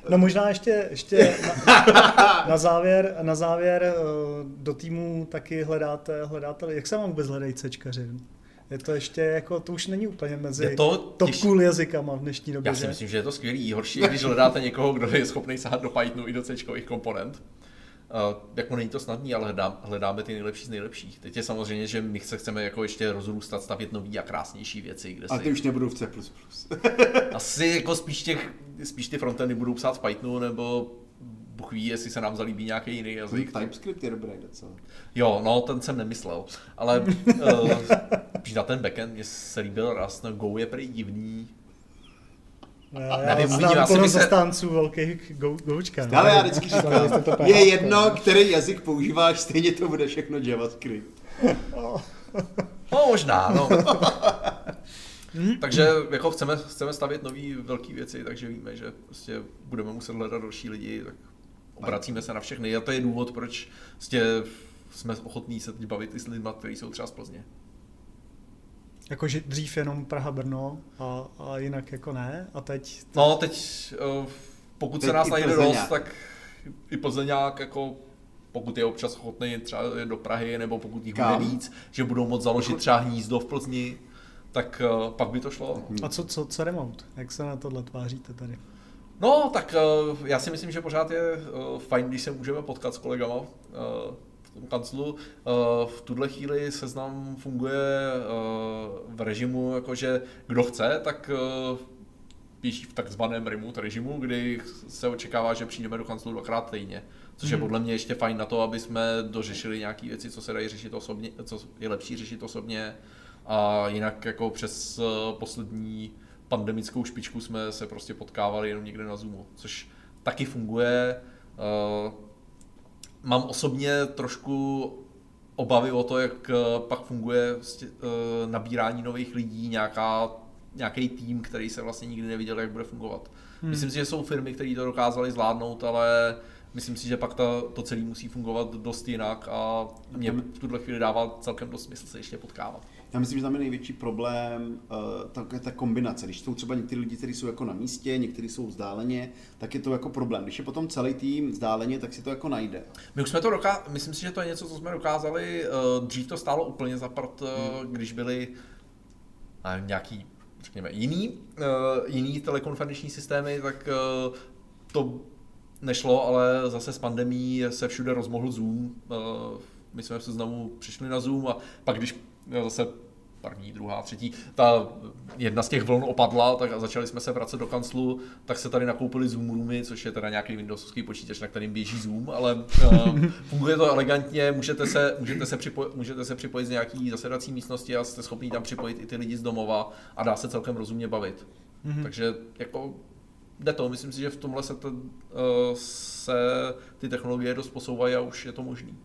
No možná ještě, ještě na, na, závěr, na závěr eh, do týmu taky hledáte, hledáte, jak se vám vůbec hledají cečkaři? Je to ještě jako, to už není úplně mezi Je to top těž- cool jazykama v dnešní době, Já si že? myslím, že je to skvělý. Horší je, když hledáte někoho, kdo je schopný sahat do Pythonu i do C komponent. Uh, jako není to snadný, ale hledám, hledáme ty nejlepší z nejlepších. Teď je samozřejmě, že my se chceme jako ještě rozrůstat, stavět nový a krásnější věci. Kde A si... ty už nebudou v C++. Asi jako spíš, těch, spíš ty frontendy budou psát v Pythonu, nebo Bůh ví, jestli se nám zalíbí nějaký jiný jazyk. TypeScript je dobrý docela. Jo, no, ten jsem nemyslel. Ale uh, na ten backend mě se líbil raz, no Go je prý divný. Já, Nevím, já uvidím, znám asi plno se- zastánců velkých go, goučka. No. Ale já vždycky říkám, je jedno, který jazyk používáš, stejně to bude všechno JavaScript. No, možná, no. takže jako chceme, chceme stavět nové velké věci, takže víme, že prostě budeme muset hledat další lidi, tak obracíme se na všechny. A to je důvod, proč prostě jsme ochotní se teď bavit i s lidmi, kteří jsou třeba z Plzně. Jakože dřív jenom Praha, Brno a, a jinak jako ne. A teď No, teď, eh, pokud Teď se nás najde Plzeňák. dost, tak i Plzeňák, jako pokud je občas ochotný třeba do Prahy, nebo pokud jich bude víc, že budou moct založit třeba hnízdo v Plzni, tak eh, pak by to šlo. A co, co, co remote? Jak se na tohle tváříte tady? No, tak eh, já si myslím, že pořád je eh, fajn, když se můžeme potkat s kolegama eh, v tom kanclu. V tuhle chvíli seznam funguje v režimu, jakože kdo chce, tak běží v takzvaném remote režimu, kdy se očekává, že přijdeme do kanclu dvakrát týdně. Což je Mhm. podle mě ještě fajn na to, aby jsme dořešili nějaké věci, co se dají řešit osobně, co je lepší řešit osobně. A jinak jako přes poslední pandemickou špičku jsme se prostě potkávali jenom někde na Zoomu, což taky funguje. Eh, Mám osobně trošku obavy o to, jak eh, pak funguje prostě, eh, nabírání nových lidí, nějaká, nějaký tým, který se vlastně nikdy neviděl, jak bude fungovat. Hmm. Myslím si, že jsou firmy, které to dokázaly zvládnout, ale myslím si, že pak ta, to celé musí fungovat dost jinak a mě v tuhle chvíli dává celkem dost smysl se ještě potkávat. Já myslím, že tam je největší problém uh, ta, ta kombinace. Když jsou třeba někteří lidi, kteří jsou jako na místě, někteří jsou vzdáleně, tak je to jako problém. Když je potom celý tým vzdáleně, tak si to jako najde. My už jsme to dokázali, myslím si, že to je něco, co jsme dokázali, uh, dřív to stálo úplně za prd, uh, když byli uh, nějaký, řekněme, jiný, uh, jiný telekonferenční systémy, tak uh, to nešlo, ale zase s pandemí se všude rozmohl Zoom. Uh, my jsme se znovu přišli na Zoom a pak když jo, zase první, druhá, třetí, ta jedna z těch vln opadla, tak a začali jsme se vracet do kanclu, tak se tady nakoupili Zoom Roomy, což je teda nějaký Windowsovský počítač, na kterým běží Zoom, ale uh, funguje to elegantně, můžete se, můžete, se připojit, můžete se připojit z nějaký zasedací místnosti a jste schopni tam připojit i ty lidi z domova a dá se celkem rozumně bavit. Mm-hmm. Takže jako jde to, myslím si, že v tomhle se, ten, uh, se ty technologie dost posouvají a už je to možný.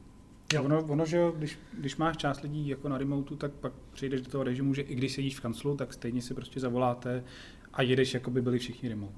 Jo. Ono, ono, že jo, když, když máš část lidí jako na remotu, tak pak přejdeš do toho režimu, že i když sedíš v kanclu, tak stejně si prostě zavoláte a jedeš, jako by byli všichni remote.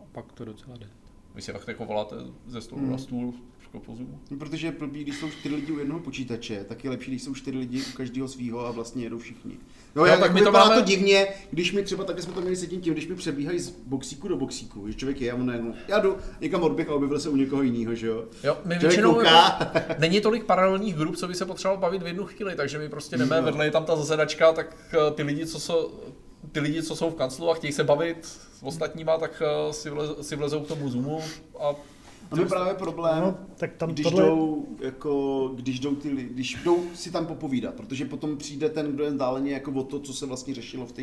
A pak to docela jde. Vy si fakt jako voláte ze stolu mm. na stůl po Zoomu. No, Protože je blbý, když jsou čtyři lidi u jednoho počítače, tak je lepší, když jsou čtyři lidi u každého svého a vlastně jedou všichni. No, Jo, já, tak tak my to máme- to divně, když mi třeba takhle jsme to měli se tím, když mi přebíhají z boxíku do boxíku, že člověk je a on najednou, já jdu někam odběh a objevil se u někoho jiného, že jo. Jo, my Člověk většinou kouká. není tolik paralelních grup, co by se potřeboval bavit v jednu chvíli, takže my prostě jdeme, No. vedle je tam ta zasedačka, tak eh, ty lidi, co jsou, ty lidi, co jsou v kanclu a chtějí se bavit s ostatníma, tak eh, si, vlez, si vlezou k tomu Zoomu a A je právě problém, No, tak tam když, tohle- jdou, jako, když jdou ty lidi, když jdou si tam popovídat, protože potom přijde ten, kdo je vzdáleně jako o to, co se vlastně řešilo v té,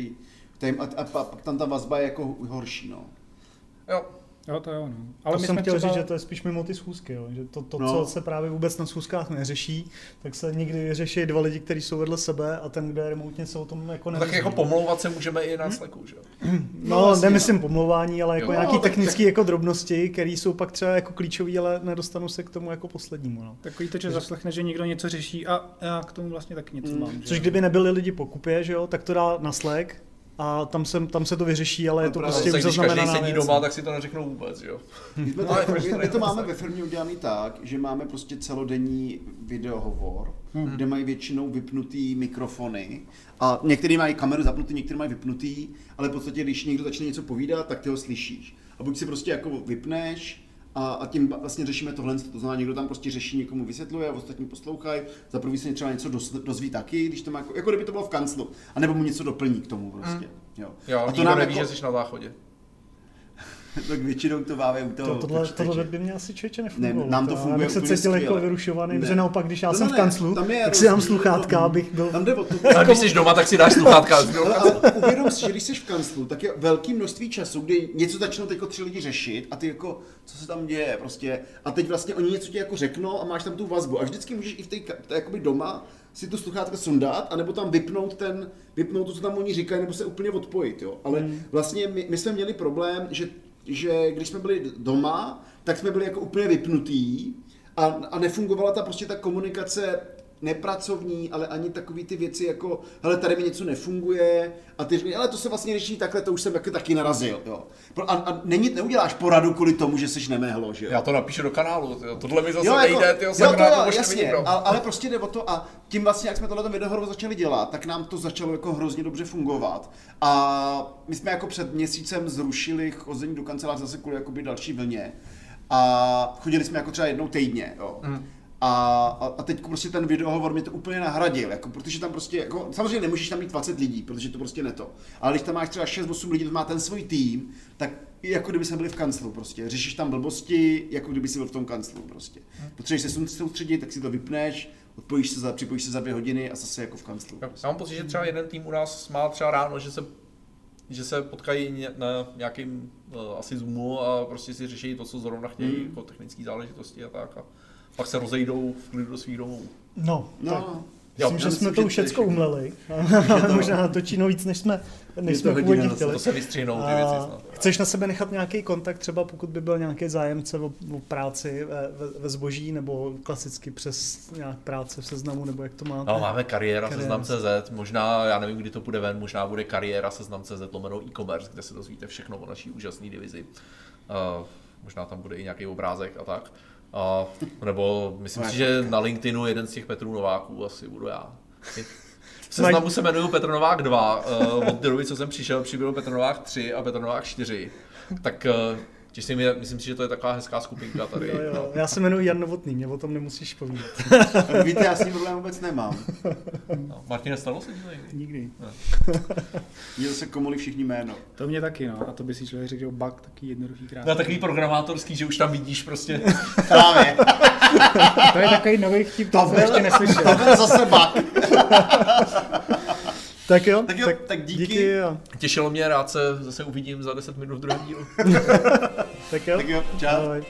v té a, a, a, pak tam ta vazba je jako horší, no. jo, Jo, to jo, no. Ale to my jsem jsme chtěl třeba... říct, že to je spíš mimo ty schůzky, jo? že to, to No. co se právě vůbec na schůzkách neřeší, tak se někdy řeší dva lidi, kteří jsou vedle sebe a ten, kdo je remotně, se o tom jako no, neví. tak jako pomlouvat se můžeme i na Slacku, že jo. No, No, no vlastně, nemyslím pomlouvání, ale jako Jo. nějaký No, tak- technické jako drobnosti, které jsou pak třeba jako klíčové, ale nedostanu se k tomu jako poslednímu. No. Takový to, že zaslechne, že někdo něco řeší a já k tomu vlastně taky něco Mm. mám. že Což jo. kdyby nebyli lidi po kupě, že jo, tak to dá na Slack a tam se, tam se to vyřeší, ale je No to právě. prostě už když každý zaznamenaná sedí věc. doma, tak si to neřeknou vůbec, jo. My, to, No, to my, my to strašně máme ve firmě udělaný tak, že máme prostě celodenní videohovor, Hmm. kde mají většinou vypnutý mikrofony a některý mají kameru zapnutý, některý mají vypnutý, ale v podstatě, když někdo začne něco povídat, tak ty ho slyšíš. A buď si prostě jako vypneš a, a tím vlastně řešíme tohle, to znamená, někdo tam prostě řeší, někomu vysvětluje, a ostatní poslouchají, za prvý se třeba něco doz, dozví taky, když to má jako, jako kdyby to bylo v kanclu, a nebo mu něco doplní k tomu prostě. Jo. Jo, a nikdo neví, že jsi na záchodě. tak většinou to máme u toho To, tohle, tohle by mě asi člověče nefungovalo. Ne, nám to já funguje bych se cítil jako vyrušovaný, Ne. protože naopak, když já No, jsem no v ne, kanclu, tam je tak si dám sluchátka, no. abych byl... Tam jde o to, A když jsi doma, tak si dáš sluchátka. Ale, ale uvědom si, že když jsi v kanclu, tak je velké množství času, kdy něco začnou teď tři lidi řešit a ty jako, co se tam děje prostě. A teď vlastně oni něco ti jako řeknou a máš tam tu vazbu. A vždycky můžeš i v té, jakoby doma si tu sluchátka sundat, anebo tam vypnout ten, vypnout to, co tam oni říkají, nebo se úplně odpojit, jo. Ale vlastně my, my jsme měli problém, že, že když jsme byli doma, tak jsme byli jako úplně vypnutí a, a nefungovala ta prostě ta komunikace nepracovní, ale ani takový ty věci jako, hele, tady mi něco nefunguje a ty říkáš, ale to se vlastně řeší takhle, to už jsem taky, taky narazil, jo. A, a není, neuděláš poradu kvůli tomu, že jsi nemehlo, že jo. Já to napíšu do kanálu, tyjo. tohle mi zase Jo, jako, nejde, tyjo, jo, to jo, jasně, a, ale prostě jde o to a tím vlastně, jak jsme tohle videohru začali dělat, tak nám to začalo jako hrozně dobře fungovat. A my jsme jako před měsícem zrušili chození do kanceláře zase kvůli jakoby další vlně. A chodili jsme jako třeba jednou týdně, jo. Mm. A, a, a teď prostě ten videohovor mě to úplně nahradil, jako, protože tam prostě, jako, samozřejmě nemůžeš tam mít 20 lidí, protože to prostě ne to. Ale když tam máš třeba 6-8 lidí, to má ten svůj tým, tak jako kdyby jsme byli v kanclu prostě. Řešíš tam blbosti, jako kdyby si byl v tom kanclu prostě. Potřebuješ se soustředit- soustředit, tak si to vypneš, odpojíš se za, připojíš se za dvě hodiny a zase jako v kanclu. Já mám pocit, že třeba jeden tým u nás má třeba ráno, že se že se potkají na nějakým uh, asi Zoomu a prostě si řeší to, co zrovna chtějí, Hmm. jako technické záležitosti a tak. A pak se rozejdou v klidu do svých domů. No, No, tak. Jo, Myslím, že jsme myslím, to že už to je všecko všechno. umleli. to- Možná natočí no víc, než jsme, než jsme původně zase. chtěli. To se vystřihnou ty věci A snad. chceš na sebe nechat nějaký kontakt, třeba pokud by byl nějaký zájemce o, o práci ve, ve, ve zboží, nebo klasicky přes nějak práce v seznamu, nebo jak to máte? No, máme kariéra, Kariéra. seznam.cz, možná, já nevím, kdy to bude ven, možná bude kariéra seznam.cz lomeno e-commerce, kde se dozvíte všechno o naší úžasné divizi. Uh, možná tam bude i nějaký obrázek a tak. Uh, nebo myslím si, že na LinkedInu jeden z těch Petrů Nováků asi budu já. Seznamu se jmenuju Petr Novák 2, uh, od té doby, co jsem přišel, přibyl Petr Novák 3 a Petr Novák 4. Tak uh, těším, je, myslím si, že to je taková hezká skupinka tady. Jo, jo. No. Já se jmenuji Jan Novotný, mě o tom nemusíš povídat. Víte, já s tím problém vůbec nemám. No. Martine, stalo se ti to někdy? Nikdy. Mně zase komolí všichni jméno. To mě taky, no. A to by si člověk řekl, že bug taky jednoduchý krát. No takový programátorský, že už tam vidíš prostě Právě. To je takový nový vtip, to To jsem byl, ještě neslyšel. to byl zase bug. Tak jo, Tak jo, tak díky. díky a, Těšilo mě, rád se zase uvidím za 10 minut v druhém dílu. tak jo. Tak jo, čau. Ahoj.